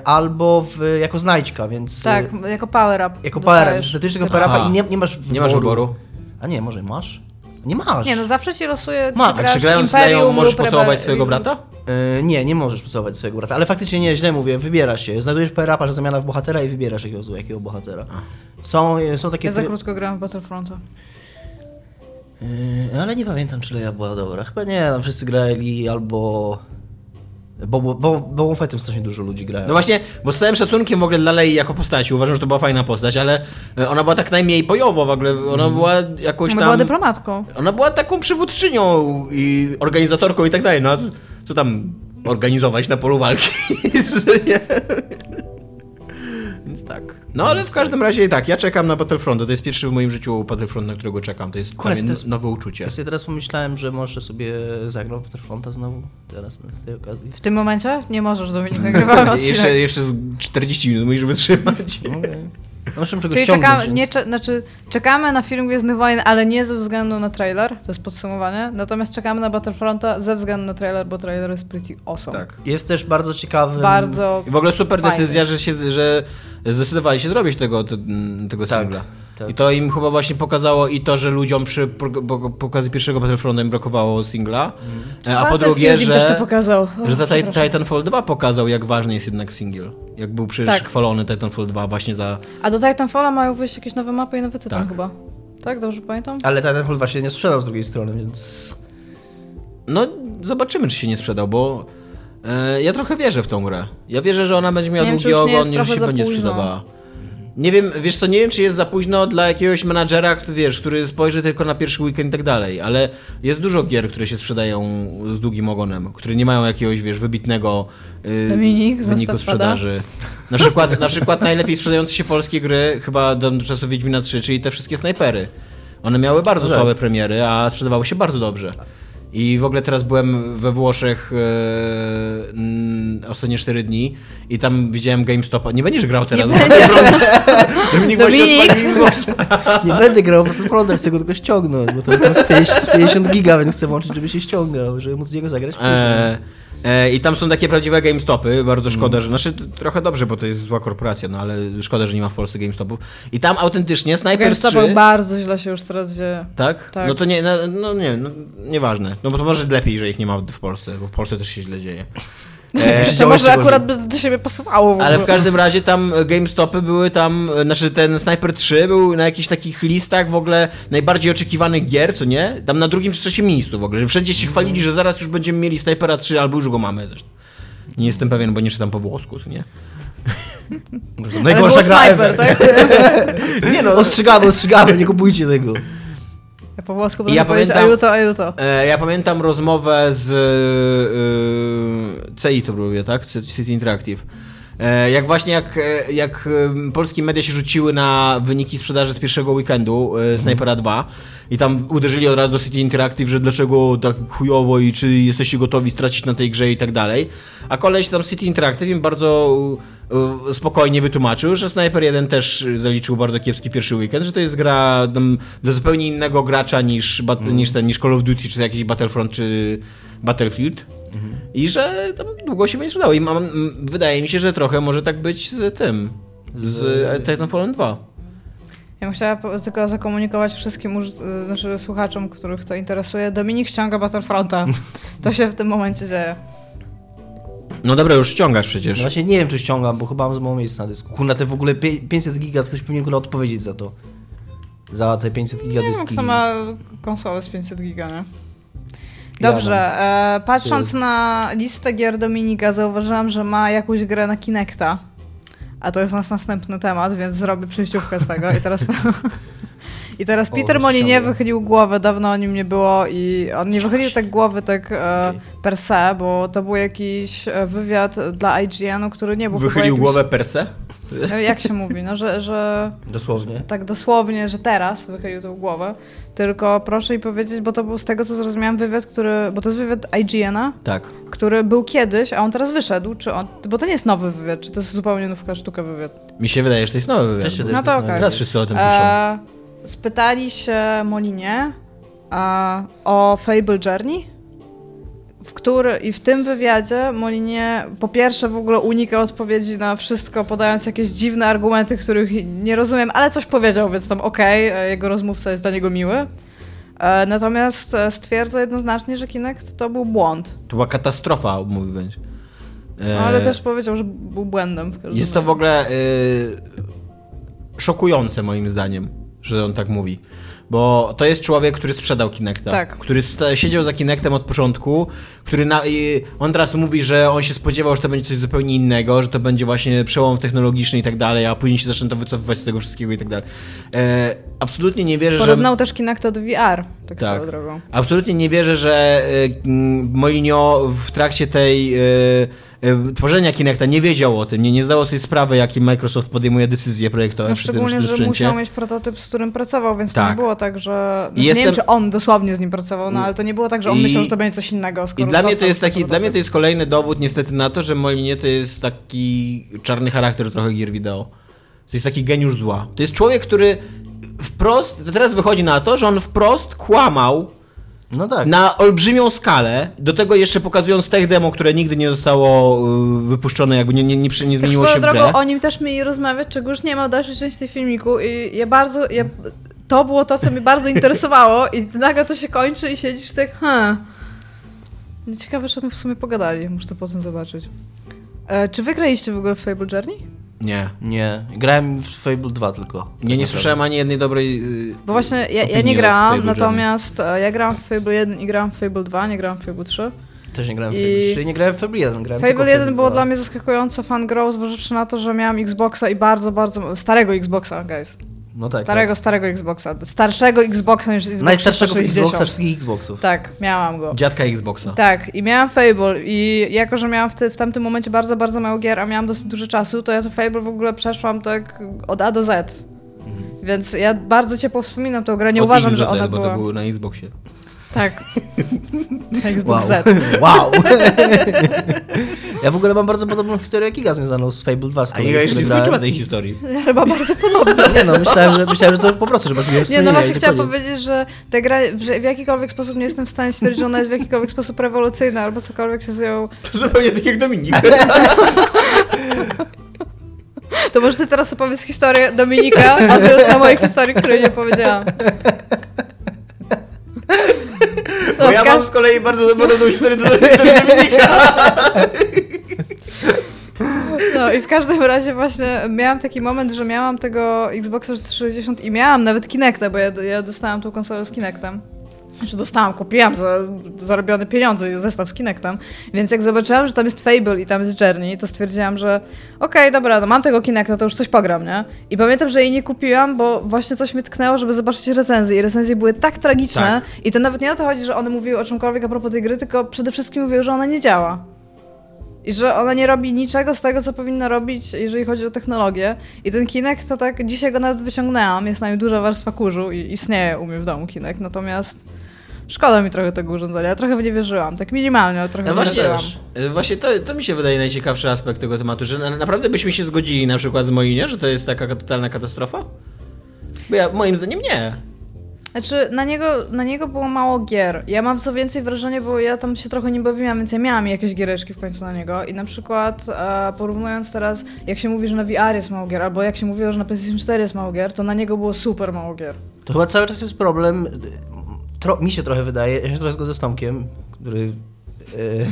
albo w, jako znajdźka, więc... Tak, e, jako power up. Jako power up, dostajesz. tego power upa Aha. i nie, nie masz Nie masz wyboru. A nie, może masz? Nie masz. Nie, no zawsze ci losuje, Ma, grasz Czy grając Imperium Leją możesz lub pocałować swojego brata? E, nie, nie możesz pocałować swojego brata, ale faktycznie nie, źle mówię, wybierasz się. Znajdujesz power upa, że zamiana w bohatera i wybierasz jakiego, jakiego bohatera. Są, e, są takie... Ja za krótko grałem w Battlefronta. Yy, ale nie pamiętam, czy Leia była dobra. Chyba nie, tam wszyscy grali albo... Bo, bo, bo, bo Fettem strasznie dużo ludzi grają. No właśnie, bo z całym szacunkiem w ogóle dla Lei jako postaci, uważam, że to była fajna postać, ale e, ona była tak najmniej bojowo w ogóle, ona była jakąś Ona tam... była dyplomatką. Ona była taką przywódczynią i organizatorką i tak dalej, no a co tam organizować na polu walki? Nie. Więc tak. No ale w każdym razie tak, ja czekam na Battlefront, to jest pierwszy w moim życiu Battlefront, na którego czekam, to jest Kurde, dla mnie to jest- nowe uczucie. Ja sobie teraz pomyślałem, że może sobie zagrał w Battlefronta znowu, teraz na tej okazji. W tym momencie nie możesz, Dominik, odcinek. Jeszcze, jeszcze z 40 minut musisz wytrzymać. No, muszę czegoś Czyli czekamy, więc... nie, cze, znaczy, czekamy na film Gwiezdnych Wojen, ale nie ze względu na trailer, to jest podsumowanie, natomiast czekamy na Battlefronta ze względu na trailer, bo trailer jest pretty awesome. Tak. Jest też bardzo ciekawy... Bardzo I w ogóle super fajny. decyzja, że, się, że zdecydowali się zrobić tego, te- tego Tak, singla. tak. I to im chyba właśnie pokazało i to, że ludziom przy po- po- pokazie pierwszego Battlefronta im brakowało singla, e, a po drugie, im też to że, pokazał. O, że ta. Titanfall 2 pokazał, jak ważny jest jednak single. Jak był przecież Tak. chwalony Titanfall 2 właśnie za... A do Titanfalla mają wyjść jakieś nowe mapy i nowy tytan Tak. chyba. Tak, dobrze pamiętam? Ale Titanfall właśnie nie sprzedał z drugiej strony, więc... No, zobaczymy, czy się nie sprzedał, bo ja trochę wierzę w tą grę. Ja wierzę, że ona będzie miała Nie długi nie ogon i że się będzie późno. sprzedawała. Nie wiem, wiesz co, nie wiem, czy jest za późno dla jakiegoś menadżera, który, wiesz, który spojrzy tylko na pierwszy weekend i tak dalej, ale jest dużo gier, które się sprzedają z długim ogonem, które nie mają jakiegoś, wiesz, wybitnego yy, Dominik, wyniku sprzedaży. Na przykład, na przykład najlepiej sprzedające się polskie gry, chyba do do czasu Wiedźmina 3, czyli te wszystkie snajpery. One miały bardzo No tak. słabe premiery, a sprzedawały się bardzo dobrze. I w ogóle teraz byłem we Włoszech mm, ostatnie 4 dni i tam widziałem GameStopa. Nie będziesz grał teraz. Nie bo- Dominik. Nie będę grał w Battlefronta, chcę go tylko ściągnąć, bo to jest tam z 5 z 50 giga, więc chcę włączyć, żeby się ściągał, żeby móc z niego zagrać później. E, I tam są takie prawdziwe GameStopy, bardzo szkoda, że, znaczy trochę dobrze, bo to jest zła korporacja, no ale szkoda, że nie ma w Polsce GameStopów. I tam autentycznie Sniper GameStop 3... bardzo źle się już teraz dzieje. Tak? Tak. No to nie, no, no nie, no, nieważne. No bo to może lepiej, że ich nie ma w Polsce, bo w Polsce też się źle dzieje. E, To może akurat by do siebie pasowało w ogóle. ale w każdym razie tam e, GameStopy były tam, e, znaczy ten Sniper 3 był na jakichś takich listach w ogóle najbardziej oczekiwanych gier, co nie? Tam na drugim czy trzecim miejscu w ogóle, że wszędzie się chwalili, że zaraz już będziemy mieli Snipera 3 albo już go mamy. Zresztą. Nie jestem pewien, bo nie czytam po włosku, co nie? Najgorsza gra Sniper, ever. tak? Nie no, ostrzegamy, ostrzegamy, nie kupujcie tego. Ja po włosku Ja będę powiedzieć pamiętam- ajuto, ajuto. E, ja pamiętam rozmowę z e, CI to było, tak? City Interactive. E, jak właśnie jak, e, jak polskie media się rzuciły na wyniki sprzedaży z pierwszego weekendu e, Snipera 2 i tam uderzyli od razu do City Interactive, że dlaczego tak chujowo i czy jesteście gotowi stracić na tej grze i tak dalej. A koleś tam City Interactive im bardzo spokojnie wytłumaczył, że Sniper 1 też zaliczył bardzo kiepski pierwszy weekend, że to jest gra dla zupełnie innego gracza niż, bat- niż, ten, niż Call of Duty, czy jakiś Battlefront, czy Battlefield. I że tam długo się będzie sprzedało. I mam, wydaje mi się, że trochę może tak być z tym, z Titanfallem 2. Ja bym chciała tylko zakomunikować wszystkim znaczy słuchaczom, których to interesuje. Dominik ściąga Battlefronta. To się w tym momencie dzieje. No dobra, już ściągasz No przecież. właśnie nie wiem, czy ściągam, bo chyba mam za mało miejsca na dysku. Kurna, te w ogóle pie- 500 giga, ktoś powinien kurwa odpowiedzieć za to. Za te 500 giga Nie wiem, dyski. kto ma konsolę z 500 giga, nie? Dobrze, e, patrząc na listę gier Dominika, zauważyłam, że ma jakąś grę na Kinecta. A to jest nasz następny temat, więc zrobię przejściówkę z tego. I teraz, I teraz Peter Molinie ściąga. wychylił głowę, dawno o nim nie było i on nie wychylił tak głowy tak e, per se, bo to był jakiś e, wywiad dla IGN-u, który nie był chyba Wychylił jakimś- głowę per se? E, Jak się mówi? No, że, że Dosłownie. tak dosłownie, że teraz wychylił tą głowę. Tylko proszę mi powiedzieć, bo to był z tego, co zrozumiałam, wywiad, który. Bo to jest wywiad IGN-a, Tak. który był kiedyś, a on teraz wyszedł. Czy on. Bo to nie jest nowy wywiad, czy to jest zupełnie nowka sztuka wywiad. Mi się wydaje, że to jest nowy wywiad. Też się No to okej. nowy. Teraz wszyscy o tym piszą. E, spytali się Molinie e, o Fable Journey w który i w tym wywiadzie Molinie po pierwsze w ogóle unika odpowiedzi na wszystko, podając jakieś dziwne argumenty, których nie rozumiem, ale coś powiedział, więc tam okej, okay, jego rozmówca jest dla niego miły. E, natomiast e, stwierdza jednoznacznie, że Kinect to był błąd. To była katastrofa, mówi będzie. No, ale też powiedział, że był błędem. W jest to w ogóle y, szokujące moim zdaniem, że on tak mówi. Bo to jest człowiek, który sprzedał Kinecta. Tak. Który siedział za Kinectem od początku, który na, on teraz mówi, że on się spodziewał, że to będzie coś zupełnie innego, że to będzie właśnie przełom technologiczny i tak dalej, a później się zaczną to wycofywać z tego wszystkiego i tak dalej. E, absolutnie nie wierzę, Porównał że... Porównał też Kinecta do VR, tak, tak. swoją drogą. Absolutnie nie wierzę, że y, Molinio w trakcie tej... E, tworzenia Kinecta nie wiedział o tym, nie, nie zdało sobie sprawy, jakie Microsoft podejmuje decyzje projektowe no, przy tym Szczególnie, że musiał mieć prototyp, z którym pracował, więc tak. to nie było tak, że... Znaczy, Jestem... Nie wiem, czy on dosłownie z nim pracował, no ale to nie było tak, że on I... myślał, że to będzie coś innego. I dla mnie to jest taki, dla mnie to jest kolejny dowód niestety na to, że Molinie to jest taki czarny charakter trochę gier wideo. To jest taki geniusz zła. To jest człowiek, który wprost, teraz wychodzi na to, że on wprost kłamał no tak. Na olbrzymią skalę, do tego jeszcze pokazując tech demo, które nigdy nie zostało y, wypuszczone, jakby nie, nie, nie, nie zmieniło tak się w grę. drogą o nim też mieli rozmawiać, czego już nie ma w dalszej części filmiku i ja bardzo, ja, to było to, co mnie bardzo interesowało i nagle to się kończy i siedzisz tak, hmm. Ciekawe, czy o tym w sumie pogadali, muszę to potem zobaczyć. E, czy wygraliście w ogóle w Fable Journey? Nie. Nie. Grałem w Fable 2 tylko. Nie, nie słyszałem ani jednej dobrej. Yy, Bo właśnie ja, ja nie grałam, natomiast Journey. ja grałam w Fable 1 i grałam w Fable 2, nie grałam w Fable 3. Też nie grałem w Fable 3 nie grałem w Fable 1. Grałem Fable 1 było dla mnie zaskakująco fan grow, zważywszy na to, że miałam Xboxa i bardzo, bardzo starego Xboxa, guys. No tak, starego, tak. starego Xboxa. Starszego Xboxa niż Xbox Najstarszego 360. Xboxa wszystkich Xboxów. Tak, miałam go. Dziadka Xboxa. Tak, i miałam Fable i jako, że miałam w, ty, w tamtym momencie bardzo, bardzo mało gier, a miałam dosyć dużo czasu, to ja to Fable w ogóle przeszłam tak od A do Z. Mhm. Więc ja bardzo ciepło wspominam tę grę, nie od uważam, że ona Z, była... bo to było na Xboxie. Tak. Xbox wow. Z. Wow. ja w ogóle mam bardzo podobną historię jak Iga związaną z Fable 2. Z A Iga jeszcze nie skończyła tej historii. Ja chyba bardzo podobną. Nie no, myślałem, że, myślałem, że to po prostu, że masz mi Nie no właśnie chciałam koniec. powiedzieć, że ta gra że w jakikolwiek sposób nie jestem w stanie stwierdzić, że ona jest w jakikolwiek sposób rewolucyjna albo cokolwiek się z nią... To zupełnie tak jak Dominik. To może ty teraz opowiedz historię Dominika, bazując na mojej historii, której nie powiedziałam. Bo ja mam z kolei bardzo podobną historię do Dominika. No i w każdym razie właśnie miałam taki moment, że miałam tego Xboxa 360 i miałam nawet Kinecta, bo ja, ja dostałam tą konsolę z Kinectem. Znaczy dostałam, kupiłam za zarobione pieniądze zestaw z Kinectem, więc jak zobaczyłam, że tam jest Fable i tam jest Journey, to stwierdziłam, że okej, okay, dobra, no mam tego Kinecta, to już coś pogram, nie? I pamiętam, że jej nie kupiłam, bo właśnie coś mnie tknęło, żeby zobaczyć recenzje i recenzje były tak tragiczne tak. i to nawet nie o to chodzi, że one mówiły o czymkolwiek a propos tej gry, tylko przede wszystkim mówiły, że ona nie działa. I że ona nie robi niczego z tego, co powinna robić, jeżeli chodzi o technologię. I ten Kinect, to tak, dzisiaj go nawet wyciągnęłam, jest na nim duża warstwa kurzu i istnieje u mnie w domu Kinect, natomiast Szkoda mi trochę tego urządzenia, ja trochę w nie wierzyłam, tak minimalnie, ale trochę no właśnie, wierzyłam. E, właśnie to, to mi się wydaje najciekawszy aspekt tego tematu, że naprawdę byśmy się zgodzili na przykład z Moinie, że to jest taka totalna katastrofa? Bo ja, moim zdaniem nie. Znaczy, na niego, na niego było mało gier. Ja mam co więcej wrażenie, bo ja tam się trochę nie bawiłam, więc ja miałam jakieś giereczki w końcu na niego. I na przykład e, porównując teraz, jak się mówi, że na VR jest mało gier, albo jak się mówiło, że na PlayStation 4 jest mało gier, to na niego było super mało gier. To chyba cały czas jest problem tro, mi się trochę wydaje, ja się trochę zgodzę z Tomkiem, który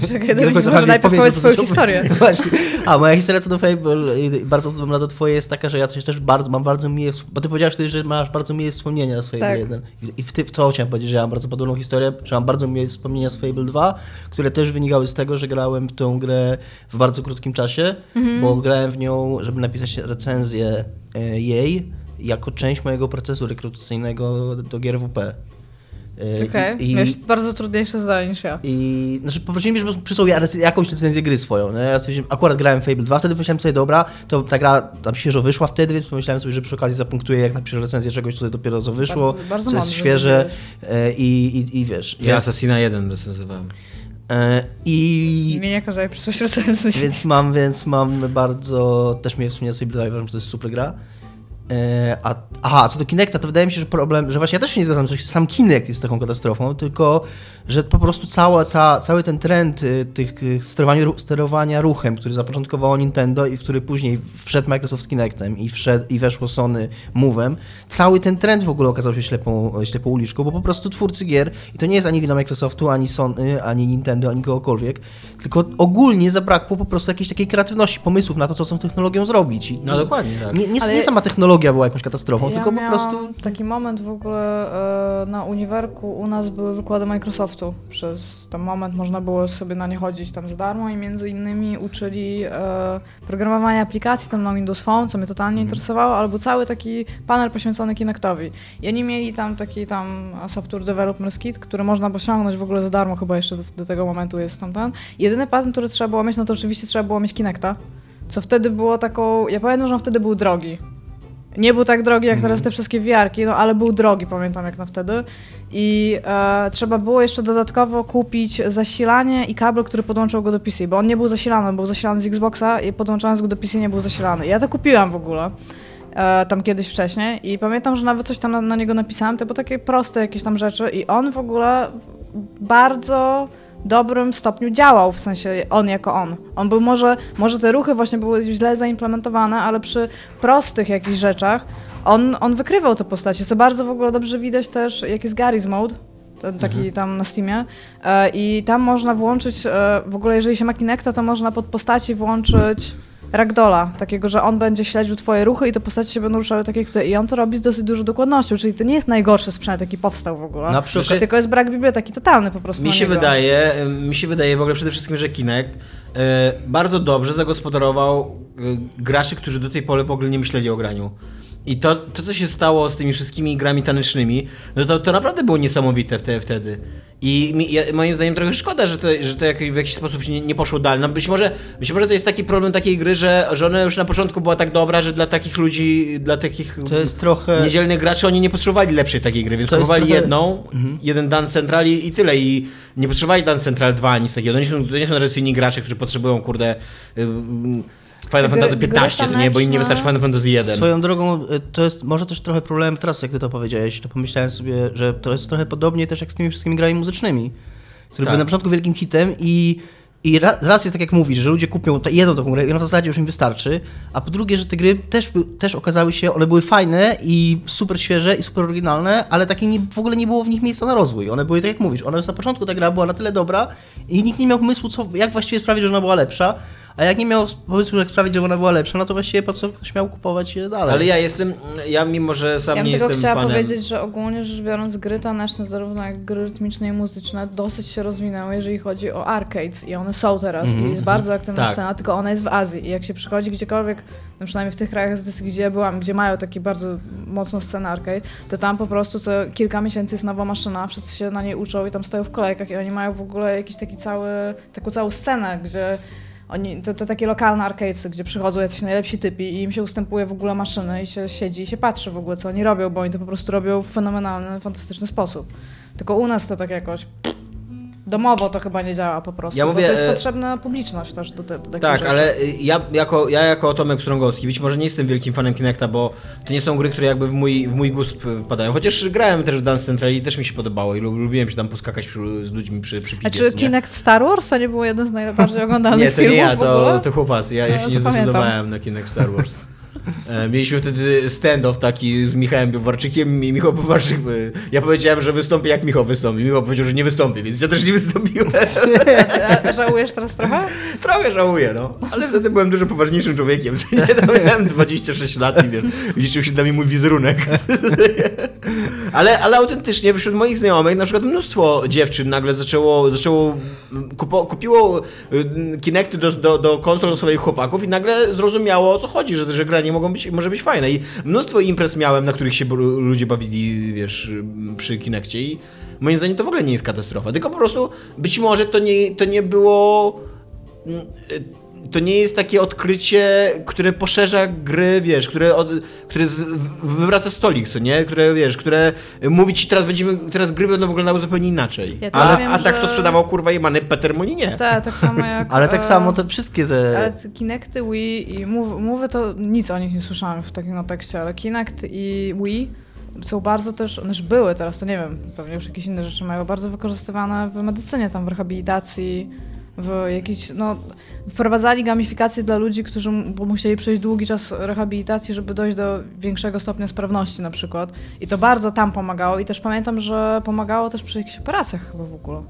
e, Czekaj, może najpierw powiedz swoją historię. Właśnie. A moja historia co do Fable, bardzo podobna do twojej, jest taka, że ja coś też bardzo, mam bardzo miłe, bo ty powiedziałeś wtedy, że masz bardzo miłe wspomnienia z Fable tak. 1. I w, ty, w to chciałem powiedzieć, że ja mam bardzo podobną historię, że mam bardzo miłe wspomnienia z Fable 2, które też wynikały z tego, że grałem w tą grę w bardzo krótkim czasie, mhm. bo grałem w nią, żeby napisać recenzję e, jej, jako część mojego procesu rekrutacyjnego do gier WP. E, Okej, okay. miałeś bardzo trudniejsze zdanie niż ja. I znaczy poprosili mnie, żeby przysłał jakąś recenzję gry swoją. No, ja sobie, akurat grałem Fable 2, wtedy pomyślałem sobie, dobra, to ta gra tam świeżo wyszła wtedy, więc pomyślałem sobie, że przy okazji zapunktuję, jak napiszę recenzję czegoś, co dopiero co wyszło, bardzo, bardzo co jest świeże e, i, i, i wiesz. Ja, ja Assassina 1 recenzowałem. E, I. Mnie nie kazali przysłać recenzji. Więc mam, więc mam bardzo. Też mnie wspomniał sobie, że to jest super gra. E, a, aha, co do Kinecta, to wydaje mi się, że problem, że właśnie ja też się nie zgadzam, że sam Kinect jest taką katastrofą, tylko że po prostu cała ta, cały ten trend y, tych y, sterowania, sterowania ruchem, który zapoczątkowało Nintendo i który później wszedł Microsoft Kinectem i, wszedł, i weszło Sony Move'em, cały ten trend w ogóle okazał się ślepą, ślepą uliczką, bo po prostu twórcy gier, i to nie jest ani wina Microsoftu, ani Sony, ani Nintendo, ani kogokolwiek, tylko ogólnie zabrakło po prostu jakiejś takiej kreatywności, pomysłów na to, co z tą technologią zrobić. I No dokładnie, tak. Nie, nie, Ale- nie sama technologia była jakąś katastrofą, Ja tylko po prostu... taki moment w ogóle e, na uniwerku u nas były wykłady Microsoftu. Przez ten moment można było sobie na nie chodzić tam za darmo i między innymi uczyli e, programowania aplikacji tam na Windows Phone, co mnie totalnie Mhm. interesowało, albo cały taki panel poświęcony Kinectowi. I oni mieli tam taki tam software development kit, który można posiągnąć w ogóle za darmo, chyba jeszcze do, do tego momentu jest tam ten. Jedyny patent, który trzeba było mieć, no to oczywiście trzeba było mieć Kinecta, co wtedy było taką, ja pamiętam, że on wtedy był drogi. Nie był tak drogi jak teraz te wszystkie wiarki, no ale był drogi, pamiętam jak na wtedy. I e, trzeba było jeszcze dodatkowo kupić zasilanie i kabel, który podłączał go do PC, bo on nie był zasilany, był zasilany z Xboxa i podłączając go do PC nie był zasilany. Ja to kupiłam w ogóle. E, tam kiedyś wcześniej i pamiętam, że nawet coś tam na, na niego napisałam, to były takie proste jakieś tam rzeczy i on w ogóle bardzo dobrym stopniu działał, w sensie on jako on. On był może, może te ruchy właśnie były źle zaimplementowane, ale przy prostych jakichś rzeczach on, on wykrywał te postacie, co bardzo w ogóle dobrze widać też, jak jest Gary's Mode, ten taki tam na Steamie e, i tam można włączyć, e, w ogóle jeżeli się ma Kinecta, to można pod postaci włączyć ragdola, takiego, że on będzie śledził twoje ruchy i te postacie się będą ruszały tak jak ty. I on to robi z dosyć dużą dokładnością, czyli to nie jest najgorszy sprzęt, jaki powstał w ogóle. Na przykład- Tylko jest brak biblioteki totalny po prostu Mi się wydaje, mi się wydaje w ogóle przede wszystkim, że Kinect e, bardzo dobrze zagospodarował e, graczy, którzy do tej pory w ogóle nie myśleli o graniu. I to, to co się stało z tymi wszystkimi grami tanecznymi, no to, to naprawdę było niesamowite wtedy. wtedy. I mi, ja, moim zdaniem trochę szkoda, że to, że to jak, w jakiś sposób się nie, nie poszło dalej. No być może, być może to jest taki problem takiej gry, że, że ona już na początku była tak dobra, że dla takich ludzi, dla takich To jest trochę... niedzielnych graczy oni nie potrzebowali lepszej takiej gry, więc To próbowali trochę- jedną, jeden Dance Central i, i tyle. I nie potrzebowali Dance Central 2 nic takiego. To nie są, to nie są tradycyjni gracze, którzy potrzebują, kurde, y, y, Final Fantasy gry 15, co nie, bo im nie wystarczy Final Fantasy 1. Swoją drogą, y, to jest może też trochę problem teraz, jak ty to powiedziałeś, to pomyślałem sobie, że to jest trochę podobnie też jak z tymi wszystkimi grami muzycznymi, które Tak. były na początku wielkim hitem i, i ra- raz jest tak jak mówisz, że ludzie kupią jedną taką grę i ona w zasadzie już im wystarczy, a po drugie, że te gry też, też okazały się, one były fajne i super świeże i super oryginalne, ale takie nie, w ogóle nie było w nich miejsca na rozwój. One były tak jak mówisz, one już na początku ta gra była na tyle dobra i nikt nie miał pomysłu, co, jak właściwie sprawić, że ona była lepsza, a jak nie miał pomysłu, jak sprawić, żeby ona była lepsza, no to właściwie po co ktoś miał kupować je dalej. Ale ja jestem, ja mimo, że sam Ja nie tylko jestem chciała fanem... powiedzieć, że ogólnie rzecz biorąc gry taneczne, zarówno jak gry rytmyczne i muzyczne, dosyć się rozwinęły, jeżeli chodzi o arcades i one są teraz i jest bardzo aktywna Tak. scena, tylko ona jest w Azji i jak się przychodzi gdziekolwiek, no przynajmniej w tych krajach, gdzie ja byłam, gdzie mają takie bardzo mocną scenę arcade, to tam po prostu co kilka miesięcy jest nowa maszyna, wszyscy się na niej uczą i tam stoją w kolejkach i oni mają w ogóle jakiś taki cały, taką całą scenę, gdzie oni, to, to takie lokalne arcadesy, gdzie przychodzą jacyś najlepsi typi i im się ustępuje w ogóle maszyny i się siedzi i się patrzy w ogóle, co oni robią, bo oni to po prostu robią w fenomenalny, fantastyczny sposób. Tylko u nas to tak jakoś domowo to chyba nie działa po prostu, Ja bo mówię, to jest e, potrzebna publiczność też do, te, do takich Tak, rzeczy. ale y, ja jako, ja jako Tomek Strągowski być może nie jestem wielkim fanem Kinecta, bo to nie są gry, które jakby w mój, w mój gust wpadają. Chociaż grałem też w Dance Central i też mi się podobało i lub- lubiłem się tam poskakać przy, z ludźmi przy, przy A czy nie? Kinect Star Wars to nie był jeden z najbardziej oglądanych Nie, to filmów nie ja, to, to chłopacy. Ja, ja No, się to nie pamiętam. zdecydowałem na Kinect Star Wars. E, Mieliśmy wtedy stand-off taki z Michałem Biowarczykiem i Michał Biowarczyk, e, ja powiedziałem, że wystąpię jak Michał wystąpi. Michał powiedział, że nie wystąpi, więc ja też nie wystąpiłem. A Żałujesz teraz trochę? Trochę żałuję, no. Ale wtedy byłem dużo poważniejszym człowiekiem. to miałem 26 lat i wiesz, liczył się dla mnie mój wizerunek. ale, ale autentycznie wśród moich znajomych na przykład mnóstwo dziewczyn nagle zaczęło, zaczęło kupo, kupiło y, Kinecty do, do, do konsol swoich chłopaków i nagle zrozumiało o co chodzi, że, że granie mogą być, może być fajne. I mnóstwo imprez miałem, na których się ludzie bawili, wiesz, przy Kinectie i moim zdaniem to w ogóle nie jest katastrofa, tylko po prostu być może to nie, to nie było mm, to nie jest takie odkrycie, które poszerza gry, wiesz, które, od, które z, wywraca stolik, co nie? Które, wiesz, które mówi ci teraz będziemy, teraz gry będą wyglądały zupełnie inaczej. Ja a, wiem, a tak że- to sprzedawał kurwa jemany Peter Molinie. Tak, tak samo jak... Ale tak e, samo te wszystkie te... Ale Kinecty, Wii i mówię to, nic o nich nie słyszałam w takim kontekście, ale Kinect i Wii są bardzo też, one już były teraz, to nie wiem, pewnie już jakieś inne rzeczy mają, bardzo wykorzystywane w medycynie, tam w rehabilitacji, w jakiś, no, wprowadzali gamifikację dla ludzi, którzy musieli przejść długi czas rehabilitacji, żeby dojść do większego stopnia sprawności na przykład. I to bardzo tam pomagało i też pamiętam, że pomagało też przy jakichś operacjach chyba w ogóle.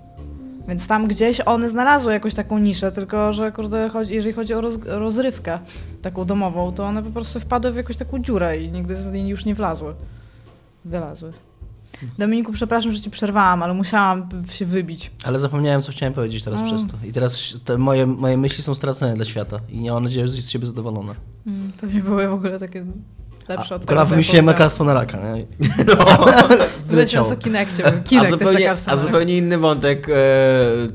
Więc tam gdzieś one znalazły jakąś taką niszę, tylko że kurde, jeżeli chodzi o roz, rozrywkę taką domową, to one po prostu wpadły w jakąś taką dziurę i nigdy z niej już nie wlazły. Wylazły. Dominiku, przepraszam, że ci przerwałam, ale musiałam się wybić. Ale zapomniałem, co chciałem powiedzieć teraz A. przez to. I teraz te moje, moje myśli są stracone dla świata. I nie mam nadziei, że jest z siebie zadowolona. Mm, pewnie były w ogóle takie lepsze od tego, wymyśliłem powiedziałam. lekarstwo na raka. Nie? Wyleciał Wyleciało. o Kinekcie. A Kinek to jest zupełnie, lekarstwo. a zupełnie inny wątek e,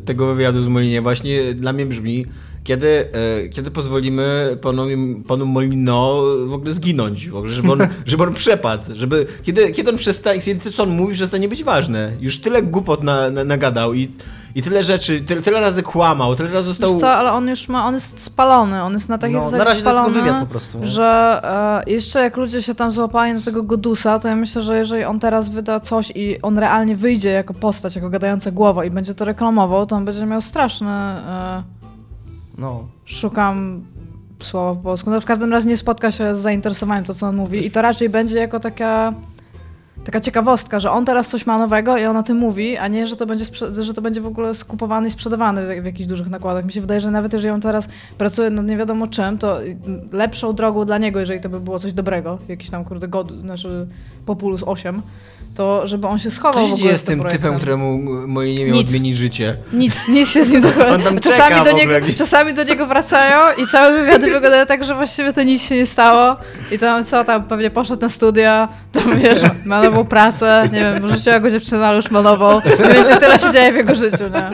tego wywiadu z Molinie właśnie dla mnie brzmi, kiedy, e, kiedy pozwolimy panu, panu Molino w ogóle zginąć, w ogóle, żeby on, żeby on przepadł, żeby, kiedy, kiedy on przestanie, kiedy to co on mówi, przestanie być ważne. Już tyle głupot na, na, nagadał i, i tyle rzeczy, tyle, tyle razy kłamał, tyle razy został... Wiesz co, ale on już ma, on jest spalony, on jest na takiej No, na razie to jest spalony, wywiad po prostu, nie? że e, jeszcze jak ludzie się tam złapali na tego Godusa, to ja myślę, że jeżeli on teraz wyda coś i on realnie wyjdzie jako postać, jako gadająca głowa i będzie to reklamował, to on będzie miał straszne... E, No. szukam słowa po polsku. No w każdym razie nie spotka się z zainteresowaniem to, co on mówi i to raczej będzie jako taka taka ciekawostka, że on teraz coś ma nowego i on o tym mówi, a nie, że to będzie, że to będzie w ogóle skupowany i sprzedawany w, w jakichś dużych nakładach. Mi się wydaje, że nawet jeżeli on teraz pracuje nad nie wiadomo czym, to lepszą drogą dla niego, jeżeli to by było coś dobrego, jakiś tam kurde god, znaczy Populus 8, to żeby on się schował Co się dzieje z tym tym typem, projektem. któremu Molinie miał Nic. odmienić życie? Nic, nic się z nim tam czasami, czeka do niego, czasami do niego wracają i całe wywiady wyglądają tak, że właściwie to nic się nie stało. I tam co tam, pewnie poszedł na studia, tam wiesz, ma nową pracę, nie wiem, wrzuciła go dziewczyna, ale już ma nową. Mniej więcej tyle się dzieje w jego życiu, nie?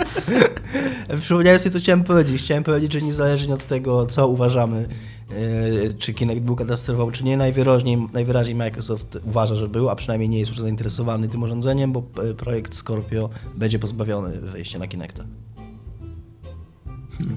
Przypomniałem sobie, co chciałem powiedzieć. Chciałem powiedzieć, że niezależnie od tego, co uważamy, czy Kinect był katastrofą, czy nie, najwyraźniej, najwyraźniej Microsoft uważa, że był, a przynajmniej nie jest już zainteresowany tym urządzeniem, bo e, projekt Scorpio będzie pozbawiony wejścia na Kinecta.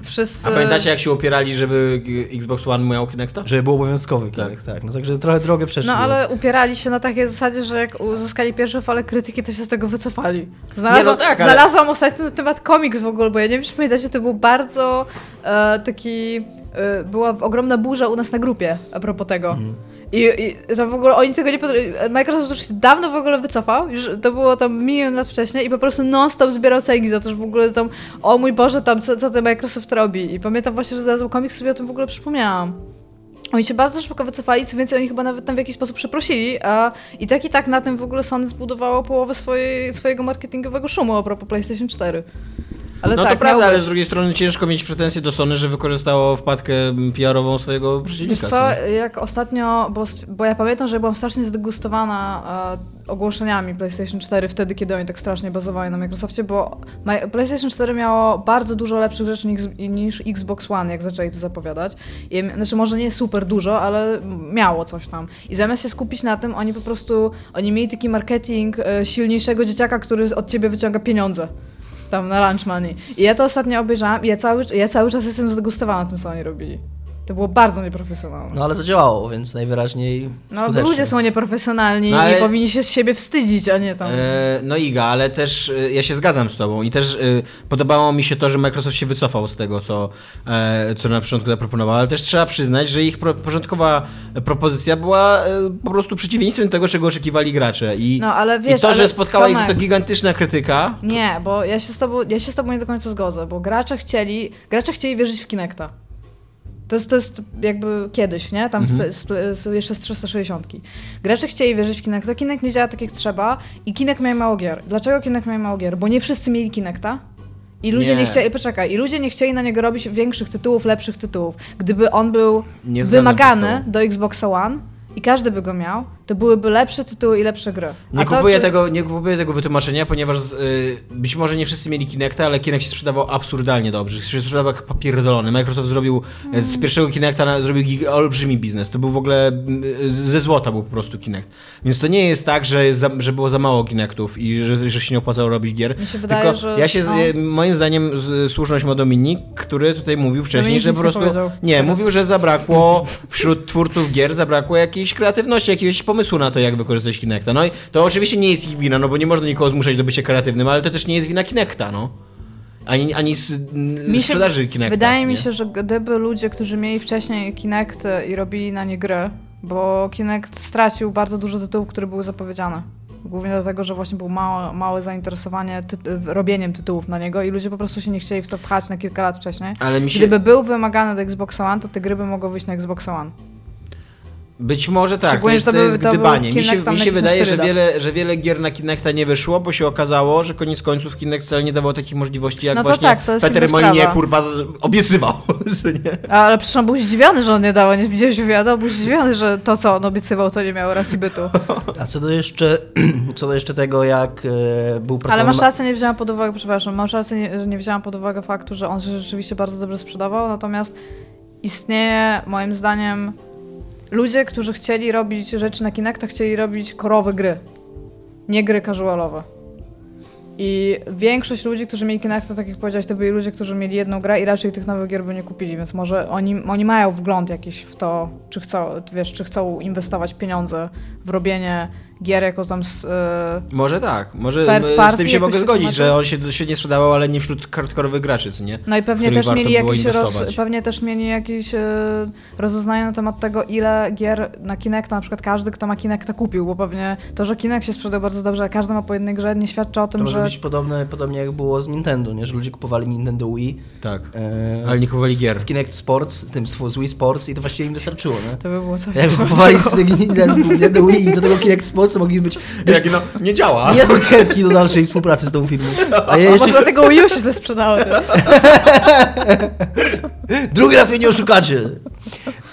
Wszyscy... A pamiętacie jak się opierali, żeby Xbox One miał Kinecta? Żeby był obowiązkowy Kinect, tak. No także trochę drogę przeszli. No ale od- upierali się na takiej zasadzie, że jak uzyskali pierwszą falę krytyki, to się z tego wycofali. Znalazłam, Nie, no tak, ale- znalazłam ostatnio na temat komiks w ogóle, bo ja nie wiem, czy pamiętacie, to był bardzo e, taki... E, była ogromna burza u nas na grupie a propos tego. Mhm. I, I to w ogóle oni tego nie pod- Microsoft już się dawno w ogóle wycofał, już to było tam milion lat wcześniej i po prostu non-stop zbierał cegi za to, że w ogóle tam, o mój Boże, tam co, co ten Microsoft robi. I pamiętam właśnie, że znalazłem komiks, sobie o tym w ogóle przypomniałam. Oni się bardzo szybko wycofali, co więcej, oni chyba nawet tam w jakiś sposób przeprosili, a i tak i tak na tym w ogóle Sony zbudowało połowę swojej, swojego marketingowego szumu a propos PlayStation 4. Ale no tak, to prawda, ale z drugiej strony ciężko mieć pretensje do Sony, że wykorzystało wpadkę PR-ową swojego Wiesz przeciwnika. co, nie? jak ostatnio, bo, bo ja pamiętam, że byłam strasznie zdegustowana e, ogłoszeniami PlayStation 4 wtedy, kiedy oni tak strasznie bazowali na Microsoftie, bo PlayStation 4 miało bardzo dużo lepszych rzeczy niż, niż Xbox One, jak zaczęli to zapowiadać. I, znaczy może nie super dużo, ale miało coś tam. I zamiast się skupić na tym, oni po prostu, oni mieli taki marketing e, silniejszego dzieciaka, który od ciebie wyciąga pieniądze. Tam na lunch money. I ja to ostatnio obejrzałam i ja cały, ja cały czas jestem zdegustowana tym, co oni robili. To było bardzo nieprofesjonalne. No ale zadziałało, więc najwyraźniej No, skutecznie. ludzie są nieprofesjonalni No, ale- i powinni się z siebie wstydzić, a nie tam. E, no Iga, ale też e, ja się zgadzam z tobą i też e, podobało mi się to, że Microsoft się wycofał z tego, co, e, co na początku zaproponował, ale też trzeba przyznać, że ich pro, początkowa propozycja była e, po prostu przeciwieństwem tego, czego oczekiwali gracze i, No, ale wiesz, i to, ale że spotkała ich Tomek- to gigantyczna krytyka, Nie, bo ja się, z tobą, ja się z tobą nie do końca zgodzę, bo gracze chcieli, gracze chcieli wierzyć w Kinecta. To jest, to jest jakby kiedyś, nie? Tam Mhm. z, z, jeszcze z 360. Gracze chcieli wierzyć w Kinecta, Kinect nie działa tak jak trzeba i Kinect miał mało gier. Dlaczego Kinect miał mało gier? Bo nie wszyscy mieli Kinecta. I ludzie nie. Nie. chcieli, poczekaj, i ludzie nie chcieli na niego robić większych tytułów, lepszych tytułów. Gdyby on był wymagany do Xboxa One i każdy by go miał, to byłyby lepsze tytuły i lepsze gry. Nie to, kupuję, czy- tego, nie kupuję tego wytłumaczenia, ponieważ z, y, być może nie wszyscy mieli Kinecta, ale Kinect się sprzedawał absurdalnie dobrze. Się sprzedawał jak papierdolony. Microsoft zrobił Mm. y, z pierwszego Kinecta zrobił olbrzymi biznes. To był w ogóle y, ze złota był po prostu Kinect. Więc to nie jest tak, że, za, że było za mało Kinectów i że, że się nie opłacało robić gier. Mi się wydaje, Tylko że- ja się, no. y, moim zdaniem słuszność ma Dominik, który tutaj mówił wcześniej, Dominik że po nie prostu... powiedział. Nie, mówił, że zabrakło wśród twórców gier, zabrakło jakiejś kreatywności, jakiegoś pomysłu na to, jak wykorzystać Kinecta. No i to oczywiście nie jest ich wina, no bo nie można nikogo zmuszać do bycia kreatywnym, ale to też nie jest wina Kinecta, no. Ani, ani z, Mi się- sprzedaży Kinecta. Wydaje mi nie? się, że gdyby ludzie, którzy mieli wcześniej Kinect i robili na nie gry, bo Kinect stracił bardzo dużo tytułów, które były zapowiedziane. Głównie dlatego, że właśnie było małe, małe zainteresowanie ty robieniem tytułów na niego i ludzie po prostu się nie chcieli w to pchać na kilka lat wcześniej. Ale mi się... Gdyby był wymagany do Xbox One, to te gry by mogły wyjść na Xbox One. Być może tak, to Szczególnie, jest, to to jest był- to gdybanie. Mi się, mi się wydaje, że wiele, że wiele gier na Kinecta nie wyszło, bo się okazało, że koniec końców Kinect wcale nie dawał takich możliwości, jak No to właśnie tak, to jest Peter Molinie, kurwa, obiecywał. nie? Ale przecież on był zdziwiony, że on nie dał, nie widziałeś wywiadu, był zdziwiony, że to, co on obiecywał, to nie miało racji bytu. A co do jeszcze, co do jeszcze tego, jak e, był Ale pracowany... masz rację, nie wzięłam pod uwagę, przepraszam, masz rację, nie, że nie wzięłam pod uwagę faktu, że on się rzeczywiście bardzo dobrze sprzedawał, natomiast istnieje moim zdaniem ludzie, którzy chcieli robić rzeczy na Kinecta, chcieli robić korowe gry, nie gry casualowe. I większość ludzi, którzy mieli Kinecta, tak jak powiedziałeś, to byli ludzie, którzy mieli jedną grę i raczej tych nowych gier by nie kupili, więc może oni, oni mają wgląd jakiś w to, czy chcą, wiesz, czy chcą inwestować pieniądze w robienie gier jako tam z, e, Może tak, może z tym się mogę się zgodzić, tłumaczy? że on się świetnie sprzedawał, ale nie wśród hardkorowych graczy, co nie? No i pewnie też, mieli jakiś roz, pewnie też mieli jakieś e, rozeznanie na temat tego, ile gier na Kinecta, na przykład każdy, kto ma Kinecta kupił, bo pewnie to, że Kinect się sprzedał bardzo dobrze, a każdy ma po jednej grze, nie świadczy o To tym, może że... być podobne, podobnie jak było z Nintendo, nie? że ludzie kupowali Nintendo Wii, Tak. e, Ale nie kupowali z- gier. Z Kinect Sports, z tym z Wii Sports i to właściwie im wystarczyło, nie? To by było coś. Jak kupowali z Nintendo, Nintendo Wii i do tego Kinect Sports, to mogli być Jak no, nie działa. niezbyt chętni do dalszej współpracy z tą firmą. A ja A może jeszcze dlatego Wii U się źle sprzedało. Drugi raz mnie nie oszukacie.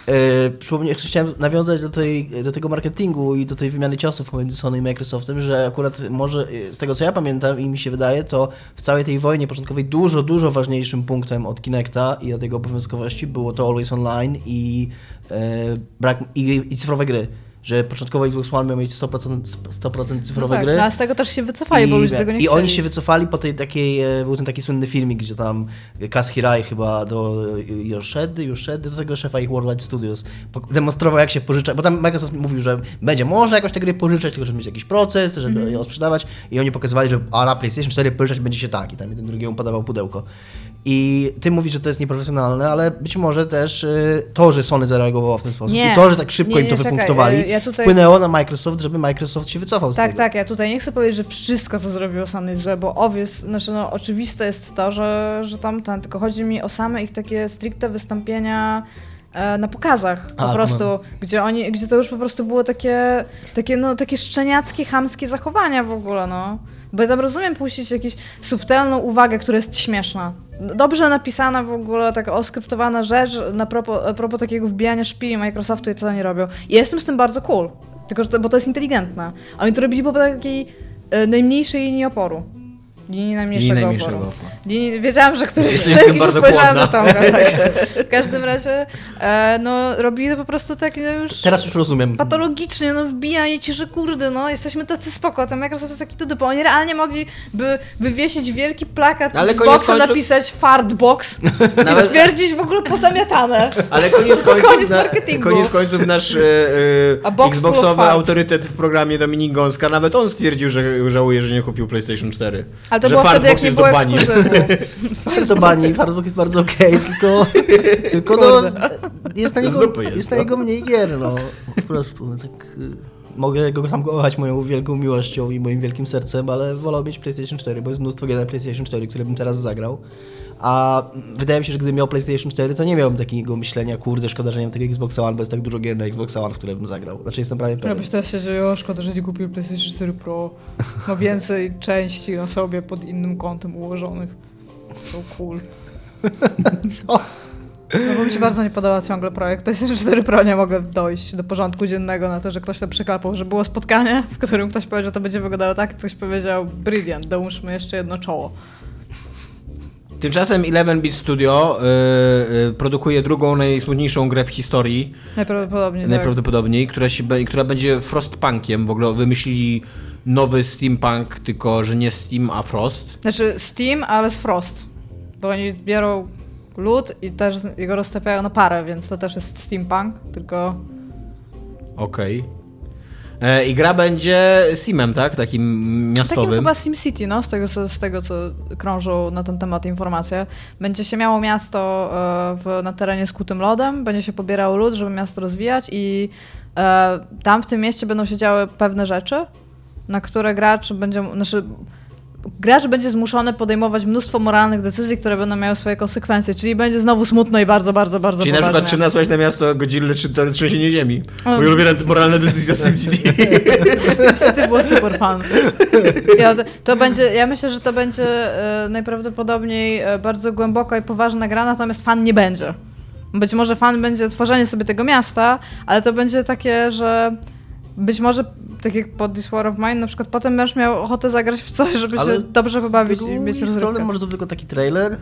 E, przypomnę, chciałem nawiązać do, tej, do tego marketingu i do tej wymiany ciosów pomiędzy Sony i Microsoftem, że akurat może e, z tego co ja pamiętam i mi się wydaje, to w całej tej wojnie początkowej dużo, dużo ważniejszym punktem od Kinecta i od jego obowiązkowości było to Always Online i, e, brak, i, i cyfrowe gry. Że początkowo Xbox One miał mieć 100%, 100% cyfrowe no tak, gry. no, a z tego też się wycofali, bo ludzie tego nie I chcieli. oni się wycofali po tej takiej, e, był ten taki słynny filmik, gdzie tam Kaz Hirai chyba do Yoshedy, Yoshedy, do tego szefa ich Worldwide Studios, demonstrował jak się pożycza, bo tam Microsoft mówił, że będzie można jakoś te gry pożyczać, tylko żeby mieć jakiś proces, żeby Mhm. je sprzedawać i oni pokazywali, że a na PlayStation 4 pożyczać będzie się tak i tam jeden drugiemu podawał pudełko. I ty mówisz, że to jest nieprofesjonalne, ale być może też e, to, że Sony zareagowało w ten sposób Nie. i to, że tak szybko Nie, im to nie, czekaj, wypunktowali, e, ja tutaj- wpłynęło na Microsoft, żeby Microsoft się wycofał z Tak, tego. tak, ja tutaj nie chcę powiedzieć, że wszystko, co zrobiło Sony jest złe, bo obvious, znaczy no, oczywiste jest to, że, że tam ten, tylko chodzi mi o same ich takie stricte wystąpienia na pokazach po A, prostu, no. gdzie oni, gdzie to już po prostu było takie, takie, no, takie szczeniackie, chamskie zachowania w ogóle, no. Bo ja tam rozumiem puścić jakąś subtelną uwagę, która jest śmieszna. Dobrze napisana w ogóle, taka oskryptowana rzecz na propos, a propos takiego wbijania szpili Microsoftu i co oni robią. I jestem z tym bardzo cool, tylko że to, bo to jest inteligentne. A oni to robili po takiej e, najmniejszej linii oporu. Linii najmniejszego oporu. oporu. Linii, wiedziałam, że któryś z tych i spojrzałam na. Tak. W każdym razie, e, no, robili to po prostu tak no, już Teraz już rozumiem. patologicznie, no wbijanie ci, że kurde, no jesteśmy tacy spoko, ten Microsoft jest taki dudy, bo oni realnie mogli by wywiesić wielki plakat Ale z napisać fartbox Nawet- i stwierdzić w ogóle pozamiatane. Ale koniec końców, Koniec na, koniec końców nasz e, e, Xboxowy autorytet w programie Dominik Gąska, nawet on stwierdził, że żałuje, że nie kupił PlayStation 4. Ale to że było wtedy, jak nie było ekskluzywu. Jest do bani, Fartbox jest bardzo okej, tylko, tylko no, jest na niego, jest, jest, na no. niego mniej gier, no, po prostu. No, tak, y, mogę go tam kochać moją wielką miłością i moim wielkim sercem, ale wolał mieć PlayStation 4, bo jest mnóstwo gier na PlayStation 4, które bym teraz zagrał. A wydaje mi się, że gdybym miał PlayStation 4, to nie miałbym takiego myślenia, kurde, szkoda, że nie mam tego Xboxa One, bo jest tak dużo gier na Xboxa One, w które bym zagrał. Znaczy jestem prawie pewien. Jakbyś teraz się dzieje, o szkoda, że nie kupił PlayStation 4 Pro. Ma więcej części na sobie pod innym kątem ułożonych. So cool. Co? No bo mi się bardzo nie podoba ciągle projekt PlayStation 4 Pro. Nie mogę dojść do porządku dziennego na to, że ktoś to przyklapał, że było spotkanie, w którym ktoś powiedział, że to będzie wyglądało tak, ktoś powiedział, brilliant, dołóżmy jeszcze jedno czoło. Tymczasem 11-bit Studio y, y, produkuje drugą najsmutniejszą grę w historii. Najprawdopodobniej tak. Najprawdopodobniej, która, się, która będzie Frostpunkiem. W ogóle wymyślili nowy steampunk, tylko że nie Steam, a Frost. Znaczy Steam, ale z Frost. Bo oni zbiorą lód i też jego roztapiają na parę, więc to też jest steampunk, tylko Okej. E, I gra będzie Simem, tak? Takim takim miastowym. chyba SimCity, no, z tego, co, z tego co krążą na ten temat informacje. Będzie się miało miasto e, w, na terenie skutym lodem, będzie się pobierał lód, żeby miasto rozwijać i e, tam w tym mieście będą się działy pewne rzeczy, na które gracz będzie, znaczy gracz będzie zmuszony podejmować mnóstwo moralnych decyzji, które będą miały swoje konsekwencje, czyli będzie znowu smutno i bardzo, bardzo, bardzo Czyli na poważnie. przykład czy nasłać na miasto Godzilla, czy to trzęsienie ziemi. O. Moja ulubiona moralna decyzja z SimCity. Niestety było super fan. Ja, to, to będzie, ja myślę, że to będzie e, najprawdopodobniej e, bardzo głęboka i poważna gra, natomiast fan nie będzie. Być może fan będzie tworzenie sobie tego miasta, ale to będzie takie, że być może tak jak pod This War of Mine, na przykład potem będziesz miał ochotę zagrać w coś, żeby się dobrze pobawić i mieć rozrywkę. może to tylko taki trailer.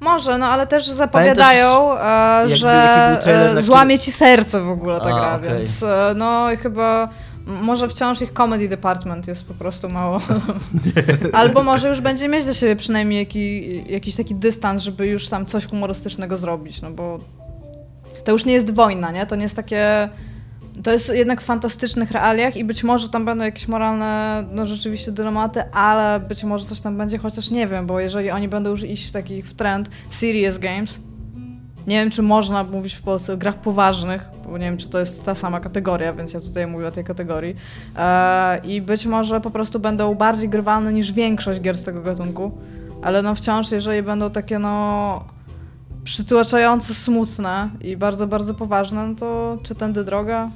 Może, no ale też zapowiadają, e, jakby- że trailer, e, złamie ci serce w ogóle ta A, gra, okej. więc e, no i chyba może wciąż ich comedy department jest po prostu mało. Albo może już będzie mieć do siebie przynajmniej jaki, jakiś taki dystans, żeby już tam coś humorystycznego zrobić, no bo to już nie jest wojna, nie? To nie jest takie... To jest jednak w fantastycznych realiach i być może tam będą jakieś moralne, no rzeczywiście dylematy, ale być może coś tam będzie, chociaż nie wiem, bo jeżeli oni będą już iść w takich w trend serious games, nie wiem, czy można mówić w Polsce o grach poważnych, bo nie wiem, czy to jest ta sama kategoria, więc ja tutaj mówię o tej kategorii. E, I być może po prostu będą bardziej grywalne niż większość gier z tego gatunku, ale no wciąż, jeżeli będą takie no przytłaczająco smutne i bardzo, bardzo poważne, no to czy tędy droga?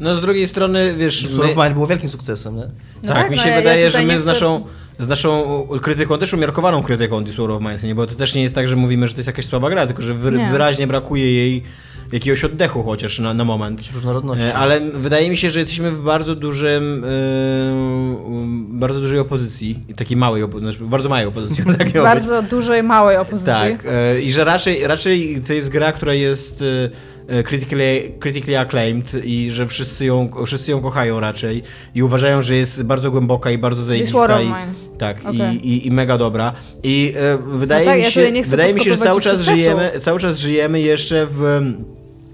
No z drugiej strony, wiesz... Of Mine było wielkim sukcesem, nie? No tak, mi no się ja- ja wydaje, że tutaj my nie z chcę- naszą, z naszą krytyką, też umiarkowaną krytyką This War of Mine, nie? bo to też nie jest tak, że mówimy, że to jest jakaś słaba gra, tylko że wy, Nie. wyraźnie brakuje jej jakiegoś oddechu chociaż na, na moment. Różnorodności. E, Ale wydaje mi się, że jesteśmy w bardzo dużym, yy, bardzo dużej opozycji, i takiej małej opozycji, znaczy bardzo małej opozycji. tak. Bardzo dużej, małej opozycji. Tak, e, i że raczej, raczej to jest gra, która jest e, critically, critically acclaimed i że wszyscy ją, wszyscy ją kochają raczej i uważają, że jest bardzo głęboka i bardzo zajebista i, tak, Okej. i, i, i mega dobra. I e, wydaje tak, mi ja się, chcę wydaje mi się, że cały czas żyjemy, cały czas żyjemy jeszcze w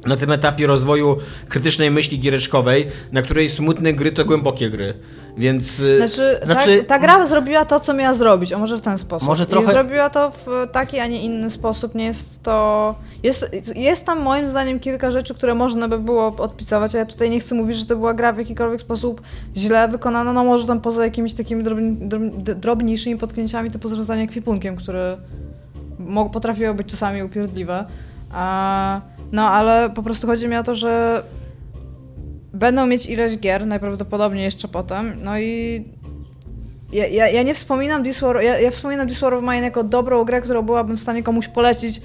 na tym etapie rozwoju krytycznej myśli giereczkowej, na której smutne gry to głębokie gry. Więc e, Znaczy, Znaczy- ta, ta gra zrobiła to, co miała zrobić, a może w ten sposób. Może I trochę- zrobiła to w taki, a nie inny sposób. Nie jest to. Jest, jest tam moim zdaniem kilka rzeczy, które można by było odpicować, a ja tutaj nie chcę mówić, że to była gra w jakikolwiek sposób źle wykonana. No może tam poza jakimiś takimi drobni, drobni, drobniejszymi potknięciami typu zarządzanie kwipunkiem, które potrafiło być czasami upierdliwe. A, no ale po prostu chodzi mi o to, że będą mieć ileś gier, najprawdopodobniej jeszcze potem, no i ja, ja, ja nie wspominam This War, ja, ja wspominam This War of Mine jako dobrą grę, którą byłabym w stanie komuś polecić,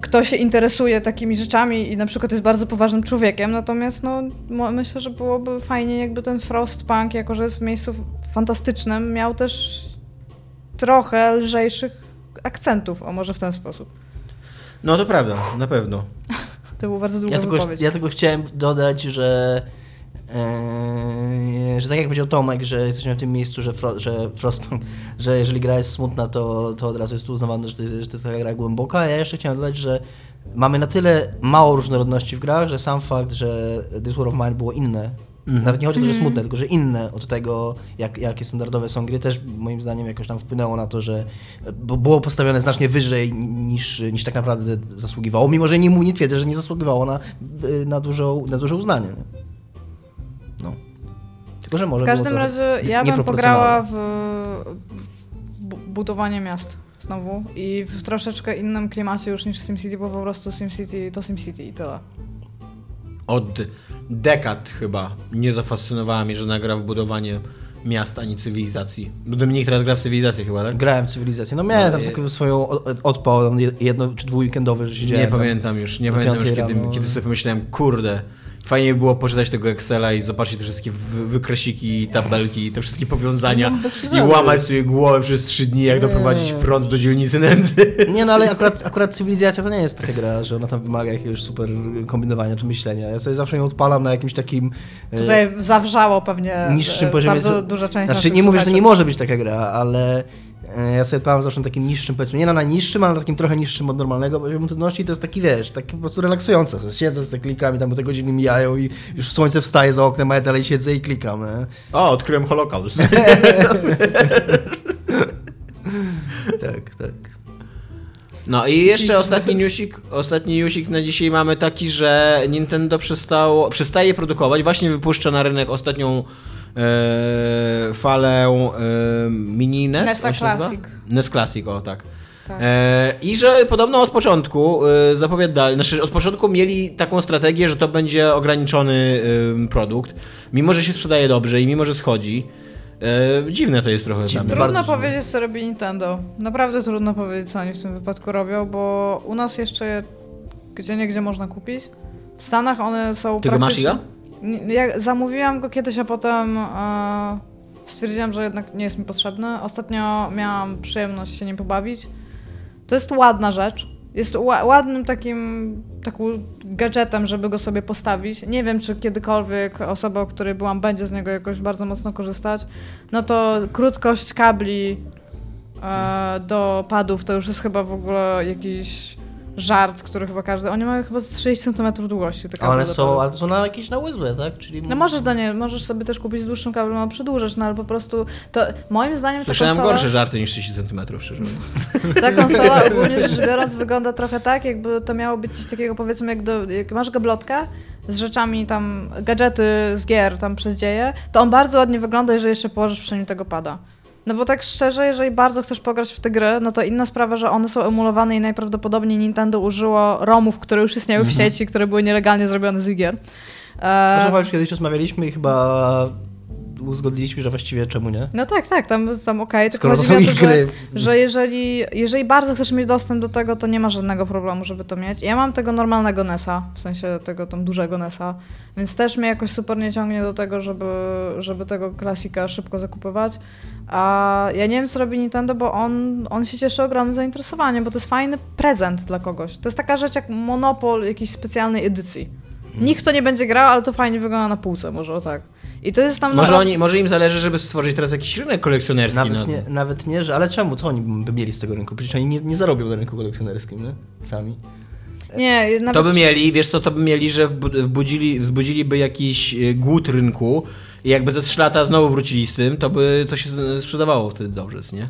kto się interesuje takimi rzeczami i na przykład jest bardzo poważnym człowiekiem, natomiast no, myślę, że byłoby fajnie jakby ten Frostpunk, jako że jest w miejscu fantastycznym, miał też trochę lżejszych akcentów, a może w ten sposób. No to prawda, na pewno. To był bardzo długa Ja tylko, wypowiedź. ja tylko chciałem dodać, że, e, że tak jak powiedział Tomek, że jesteśmy w tym miejscu, że, fro, że Frostpunk, że jeżeli gra jest smutna, to, to od razu jest uznawane, że to, jest- że to jest taka gra głęboka. A ja jeszcze chciałem dodać, że mamy na tyle mało różnorodności w grach, że sam fakt, że This War of Mine było inne, nawet nie chodzi o to, że smutne, tylko że inne od tego, jak, jakie standardowe są gry, też moim zdaniem jakoś tam wpłynęło na to, że było postawione znacznie wyżej niż, niż tak naprawdę zasługiwało, mimo że nie, mu nie twierdzę, że nie zasługiwało na, na, dużo, na duże uznanie. Nie? No. Tylko, że może W każdym było razie ja bym pograła w bu- budowanie miast znowu i w troszeczkę innym klimacie już niż SimCity, bo po prostu SimCity to SimCity i tyle. Od dekad chyba nie zafascynowała mnie żadna gra w budowanie miast ani cywilizacji. Bo Dominik teraz gra w cywilizację chyba, tak? Grałem w cywilizację. No miałem tam No, taką swoją odpał, tam jedno czy dwuweekendowe, że siedziałem Nie tam. pamiętam już, nie pamiętam już kiedy, rano. kiedy sobie pomyślałem, kurde, fajnie by było poczytać tego Excela i zobaczyć te wszystkie wy- wykresiki, tabelki, te wszystkie powiązania No, i łamać sobie głowę przez trzy dni, jak doprowadzić prąd do dzielnicy nędzy. Nie, no ale akurat, akurat cywilizacja to nie jest taka gra, że ona tam wymaga jakiegoś super kombinowania czy myślenia. Ja sobie zawsze ją odpalam na jakimś takim e, Tutaj zawrzało pewnie niższym poziomie. bardzo duża część Znaczy nie mówię, że to nie może być taka gra, ale ja sobie odpalam zawsze na takim niższym, powiedzmy, nie na najniższym, ale na takim trochę niższym od normalnego poziomu trudności. To jest taki, wiesz, taki po prostu relaksujące. Siedzę z klikami, tam bo te godziny mijają i już słońce wstaje za oknem, a ja dalej siedzę i klikam. E. O, odkryłem Holokaust. Tak, tak. No i jeszcze ostatni newsik, ostatni newsik na dzisiaj mamy taki, że Nintendo przestało, przestaje produkować, właśnie wypuszcza na rynek ostatnią e, falę e, mini NES. Nazywa? Classic. NES Classic, o tak. Tak. E, I że podobno od początku e, zapowiadali, znaczy od początku mieli taką strategię, że to będzie ograniczony produkt, mimo że się sprzedaje dobrze i mimo że schodzi. Dziwne to jest trochę Dziwne. Trudno Bardzo powiedzieć, co robi Nintendo. Naprawdę trudno powiedzieć, co oni w tym wypadku robią, bo u nas jeszcze gdzie nie gdzie można kupić. W Stanach one są Ty go masz, praktycznie-? Nie, Ja zamówiłam go kiedyś, a potem e, stwierdziłam, że jednak nie jest mi potrzebny. Ostatnio miałam przyjemność się nim pobawić. To jest ładna rzecz. Jest ła- ładnym takim takim gadżetem, żeby go sobie postawić. Nie wiem, czy kiedykolwiek osoba, o której byłam, będzie z niego jakoś bardzo mocno korzystać. No to krótkość kabli e, do padów to już jest chyba w ogóle jakiś żart, który chyba każdy... Oni mają chyba z 30 cm długości te A kable one do są, ale to są na jakieś na USB, tak? Czyli No możesz, Daniel, możesz sobie też kupić dłuższą kablem, a przedłużać, no ale po prostu to moim zdaniem Słyszałem konsola, gorsze żarty niż 30 cm, szczerze mówiąc. ta konsola ogólnie rzecz biorąc wygląda trochę tak, jakby to miało być coś takiego powiedzmy jak, do, jak masz gablotkę z rzeczami tam, gadżety z gier tam przez dzieje, to on bardzo ładnie wygląda, jeżeli jeszcze położysz przy nim tego pada. No bo tak szczerze, jeżeli bardzo chcesz pograć w te gry, no to inna sprawa, że one są emulowane i najprawdopodobniej Nintendo użyło ROMów, które już istniały w sieci, które były nielegalnie zrobione z gier. E, Proszę już kiedyś rozmawialiśmy i chyba uzgodniliśmy, że właściwie czemu nie? No tak, tak, tam, tam okej, tylko Skoro to są ich to, że, gry. że jeżeli, jeżeli bardzo chcesz mieć dostęp do tego, to nie ma żadnego problemu, żeby to mieć. Ja mam tego normalnego NESa, w sensie tego tam dużego NESa, więc też mnie jakoś super nie ciągnie do tego, żeby, żeby tego klasika szybko zakupywać. A ja nie wiem, co robi Nintendo, bo on, on się cieszy ogromnym zainteresowaniem, bo to jest fajny prezent dla kogoś. To jest taka rzecz jak monopol jakiejś specjalnej edycji. Hmm. Nikt to nie będzie grał, ale to fajnie wygląda na półce, może o tak. I to jest tam Może, na- oni, może im zależy, żeby stworzyć teraz jakiś rynek kolekcjonerski. Nawet no. nie, nawet nie, że ale czemu? Co oni by mieli z tego rynku? Przecież oni nie, nie zarobią na rynku kolekcjonerskim, nie? Sami. Nie, nawet To by mieli, wiesz co, to by mieli, że wbu- wbudzili, wzbudziliby jakiś e, głód rynku i jakby za 3 lata znowu wrócili z tym, to by to się sprzedawało wtedy dobrze, nie?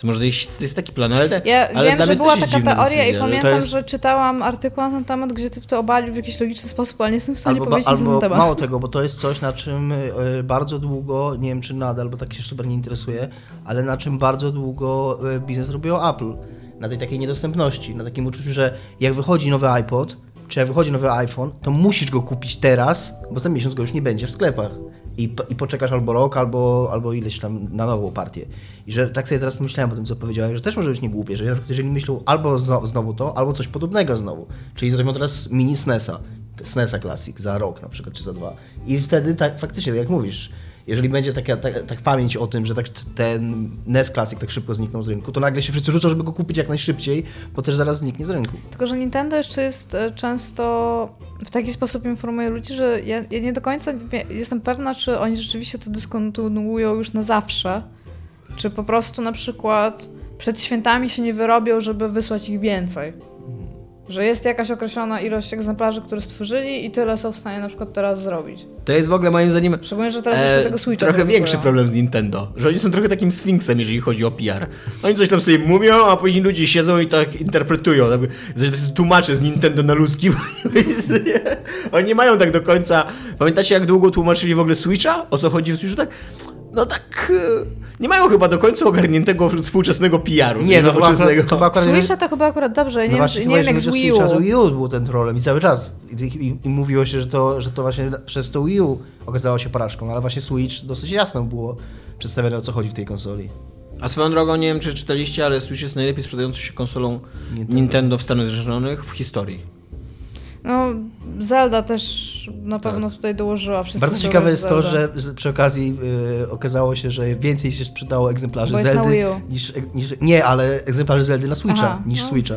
To może to jest, to jest taki plan, ale, te, Ja ale wiem, że była taka teoria i pamiętam, jest- że czytałam artykuł na ten temat, gdzie typ to obalił w jakiś logiczny sposób, ale nie jestem w stanie Albo, powiedzieć nic na ten albo temat. mało tego, bo to jest coś, na czym y, bardzo długo, nie wiem czy nadal, bo tak się super nie interesuje, ale na czym bardzo długo y, biznes robiło Apple. Na tej takiej niedostępności, na takim uczuciu, że jak wychodzi nowy iPod, czy jak wychodzi nowy iPhone, to musisz go kupić teraz, bo za miesiąc go już nie będzie w sklepach. I, I poczekasz albo rok, albo, albo ileś tam na nową partię. I że tak sobie teraz pomyślałem o tym, co powiedziałeś, że też może być niegłupie, że jeżeli myślą albo znowu, znowu to, albo coś podobnego znowu. Czyli zrobią teraz mini SNESa, SNESa Classic za rok na przykład, czy za dwa. I wtedy tak faktycznie, tak jak mówisz, jeżeli będzie taka tak, tak pamięć o tym, że tak ten NES Classic tak szybko zniknął z rynku, to nagle się wszyscy rzucą, żeby go kupić jak najszybciej, bo też zaraz zniknie z rynku. Tylko, że Nintendo jeszcze jest e, często w taki sposób informuje ludzi, że ja, ja nie do końca jestem pewna, czy oni rzeczywiście to dyskontynuują już na zawsze, czy po prostu na przykład przed świętami się nie wyrobią, żeby wysłać ich więcej. Że jest jakaś określona ilość egzemplarzy, które stworzyli i tyle są w stanie na przykład teraz zrobić. To jest w ogóle moim zdaniem Szczególnie, że teraz jeszcze e, tego Switcha trochę większy problem z Nintendo, że oni są trochę takim sfinksem, jeżeli chodzi o PR. Oni coś tam sobie mówią, a później ludzie siedzą i tak interpretują. Że tłumacze z Nintendo na ludzki. oni nie mają tak do końca... Pamiętacie, jak długo tłumaczyli w ogóle Switcha? O co chodzi w Switchu? Tak, no tak, e, nie mają chyba do końca ogarniętego współczesnego PR-u. Nie, no chyba akurat, nowoczesnego. chyba akurat Switcha to chyba akurat dobrze, nie, no wiem, właśnie, chyba nie wiem jak z Wii U. Z Wii U był ten problem i cały czas. I, i, i mówiło się, że to, że to właśnie przez to Wii U okazało się porażką, ale właśnie Switch dosyć jasno było przedstawione o co chodzi w tej konsoli. A swoją drogą, nie wiem czy czytaliście, ale Switch jest najlepiej sprzedającą się konsolą Nintendo. Nintendo, w Stanach Zjednoczonych w historii. No, Zelda też na pewno tutaj dołożyła wszystko. Tak. Bardzo ciekawe jest to, że przy okazji y, okazało się, że więcej się sprzedało egzemplarzy Bo jest na Zeldy Wii U. niż, niż... Nie, ale egzemplarzy Zeldy na Switcha Aha, niż no. Switcha.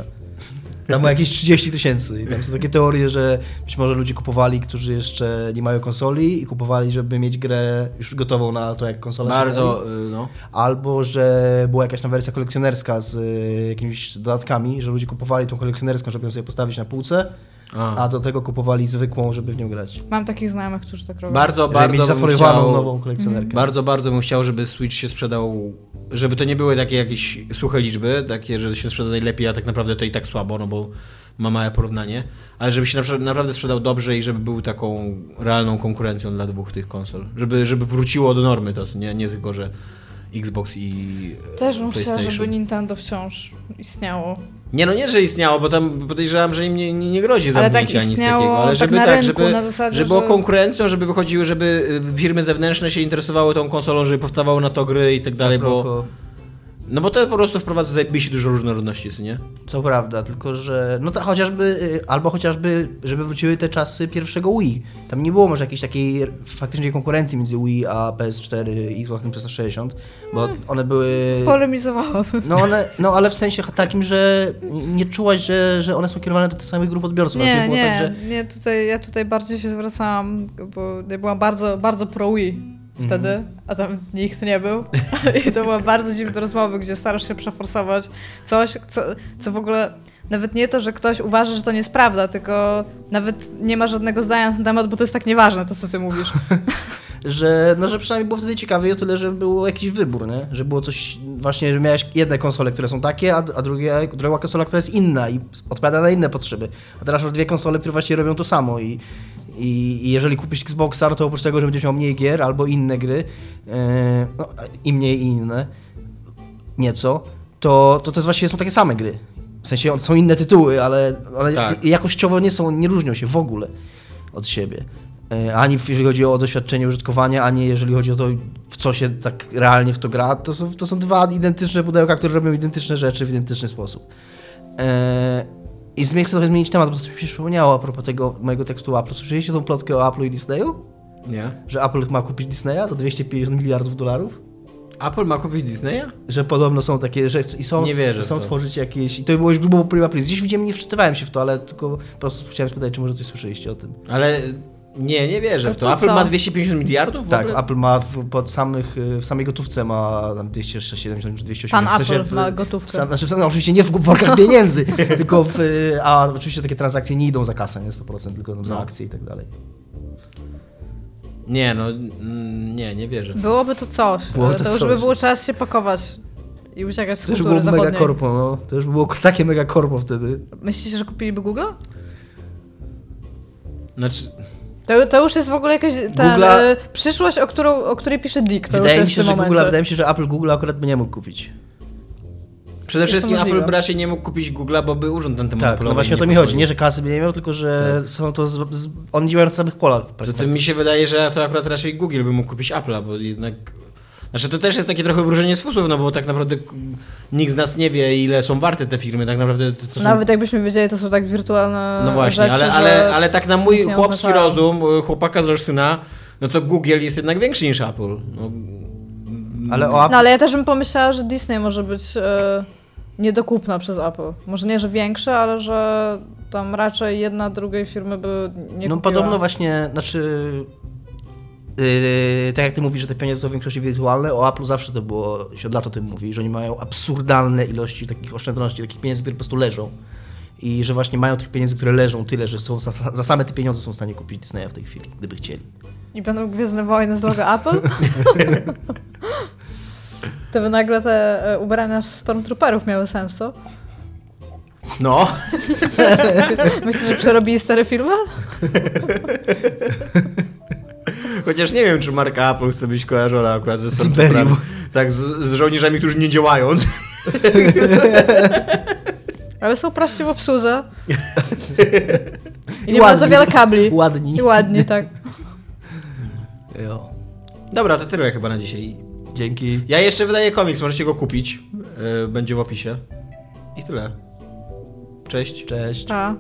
Tam było jakieś 30 tysięcy. I tam są takie teorie, że być może ludzie kupowali, którzy jeszcze nie mają konsoli i kupowali, żeby mieć grę już gotową na to, jak konsola. Bardzo, y, no. Albo, że była jakaś tam wersja kolekcjonerska z y, jakimiś dodatkami, że ludzie kupowali tą kolekcjonerską, żeby ją sobie postawić na półce, A. a do tego kupowali zwykłą, żeby w nią grać. Mam takich znajomych, którzy tak robią. Bardzo, Żeby bardzo mieć chciał, nową kolekcjonerkę. Bardzo, bardzo bym chciał, żeby Switch się sprzedał, żeby to nie były takie jakieś suche liczby, takie, że się sprzeda najlepiej, a tak naprawdę to i tak słabo, no bo ma małe porównanie, ale żeby się napra- naprawdę sprzedał dobrze i żeby był taką realną konkurencją dla dwóch tych konsol. Żeby, żeby wróciło do normy to, nie, nie tylko, że Xbox i Też bym chciała, żeby Nintendo wciąż istniało. Nie no nie, że istniało, bo tam podejrzewam, że im nie, nie, nie grozi Ale tak zamknięcie ani nic takiego, ale tak żeby na tak, rynku, żeby, na zasadzie, żeby było że- konkurencją, żeby wychodziły, żeby y, firmy zewnętrzne się interesowały tą konsolą, żeby powstawały na to gry i tak dalej, bo no bo to po prostu wprowadza zajebiście dużo różnorodności, co nie? To prawda, tylko że. No to chociażby, y, albo chociażby, żeby wróciły te czasy pierwszego Wii. Tam nie było może jakiejś takiej faktycznej konkurencji między Wii a PS4 i Xbox 360, bo one były. Polemizowałabym. No, one, no ale w sensie takim, że nie czułaś, że, że one są kierowane do tych samych grup odbiorców. Nie, było nie, tak, że nie, tutaj, ja tutaj bardziej się zwracałam, bo ja byłam bardzo, bardzo pro Wii wtedy, Mhm. a tam nikt nie był. I to były bardzo dziwne rozmowy, gdzie starasz się przeforsować coś, co, co w ogóle nawet nie to, że ktoś uważa, że to nie jest prawda, tylko nawet nie ma żadnego zdania na ten temat, bo to jest tak nieważne, to co ty mówisz. że, no, że przynajmniej było wtedy ciekawie o tyle, że był jakiś wybór, nie? że było coś właśnie, że miałeś jedne konsole, które są takie, a, a drugie, druga konsola, która jest inna i odpowiada na inne potrzeby. A teraz masz dwie konsole, które właśnie robią to samo i, i, jeżeli kupisz Xboxa, to oprócz tego, że będziesz miał mniej gier albo inne gry, e, no, i mniej i inne, nieco, to, to to jest właściwie są takie same gry. W sensie są inne tytuły, ale, ale Tak. jakościowo nie są, nie różnią się w ogóle od siebie. E, Ani jeżeli chodzi o doświadczenie użytkowania, ani jeżeli chodzi o to, w co się tak realnie w to gra. To są, to są dwa identyczne pudełka, które robią identyczne rzeczy w identyczny sposób. E, I chcę trochę zmienić temat, bo to mi się przypomniało a propos tego mojego tekstu o Apple. Słyszeliście tą plotkę o Apple i Disneyu? Nie. Że Apple ma kupić Disneya za 250 miliardów dolarów? Apple ma kupić Disneya? Że podobno są takie, że i są, Nie wierzę są tworzyć jakieś... I to było już grubo prima. Gdzieś widziałem, nie wczytywałem się w to, ale tylko po prostu chciałem spytać, czy może coś słyszeliście o tym. Ale nie, nie wierzę w to. Apple co? ma 250 miliardów Tak, ogóle? Apple ma w, pod samych, y, w samej gotówce ma tam 270 czy 280. Pan w sensie Apple w, ma gotówkę. W, sam- znaczy, no, oczywiście nie w workach pieniędzy, tylko w, y, a oczywiście takie transakcje nie idą za kasę, nie 100%, tylko tam za No. akcje i tak dalej. Nie, no nie, nie wierzę. Byłoby to coś, Byłoby ale to to, już coś. by było czas się pakować i uciekać z To już kultury było mega korpo, no. To już było takie mega korpo wtedy. Myślicie, że kupiliby Google? Znaczy, To, to już jest w ogóle jakaś ta, Google'a- e, przyszłość, o, którą, o której pisze Dick. To Wydaje już mi, jest się, że Google, wydaje mi się, że Apple Google akurat by nie mógł kupić. przede wszystkim. Apple by raczej nie mógł kupić Google'a, bo by urząd na tym Tak, no właśnie o to mi chodzi. Nie, że kasy by nie miał, tylko że są to. Z, z, oni działają na samych polach. Zatem mi się wydaje, że to akurat raczej Google by mógł kupić Apple'a, bo jednak... Znaczy to też jest takie trochę wróżenie z fusów, no bo tak naprawdę nikt z nas nie wie, ile są warte te firmy, tak naprawdę to, to są... Nawet jakbyśmy wiedzieli, to są tak wirtualne No właśnie, rzeczy, ale, ale, ale tak na mój chłopski rozum, y, chłopaka z Olsztyna, no to Google jest jednak większy niż Apple. No, Ale o Apple. No ale ja też bym pomyślała, że Disney może być e, niedokupna przez Apple. Może nie, że większe, ale że tam raczej jedna drugiej firmy by nie no kupiła. podobno właśnie, znaczy. Yy, tak jak ty mówisz, że te pieniądze są w większości wirtualne, o Apple zawsze to było, się od lat o tym mówi, że oni mają absurdalne ilości takich oszczędności, takich pieniędzy, które po prostu leżą. I że właśnie mają tych pieniędzy, które leżą tyle, że są za, za same te pieniądze są w stanie kupić Disneya w tej chwili, gdyby chcieli. I będą Gwiezdne Wojny z logo Apple? to by nagle te e, ubrania Stormtrooperów miały sens, co? no. Myślisz, że przerobili stare filmy? Chociaż nie wiem, czy marka Apple chce być kojarzona akurat ze Z Imperium. Tak, z, z żołnierzami, którzy nie działają. Ale są prości w obsłudze. I nie ma ładni. za wiele kabli. Ładni. I ładnie, tak. Jo. Dobra, to tyle chyba na dzisiaj. Dzięki. Ja jeszcze wydaję komiks, możecie go kupić. Yy, Będzie w opisie. I tyle. Cześć. Cześć. A.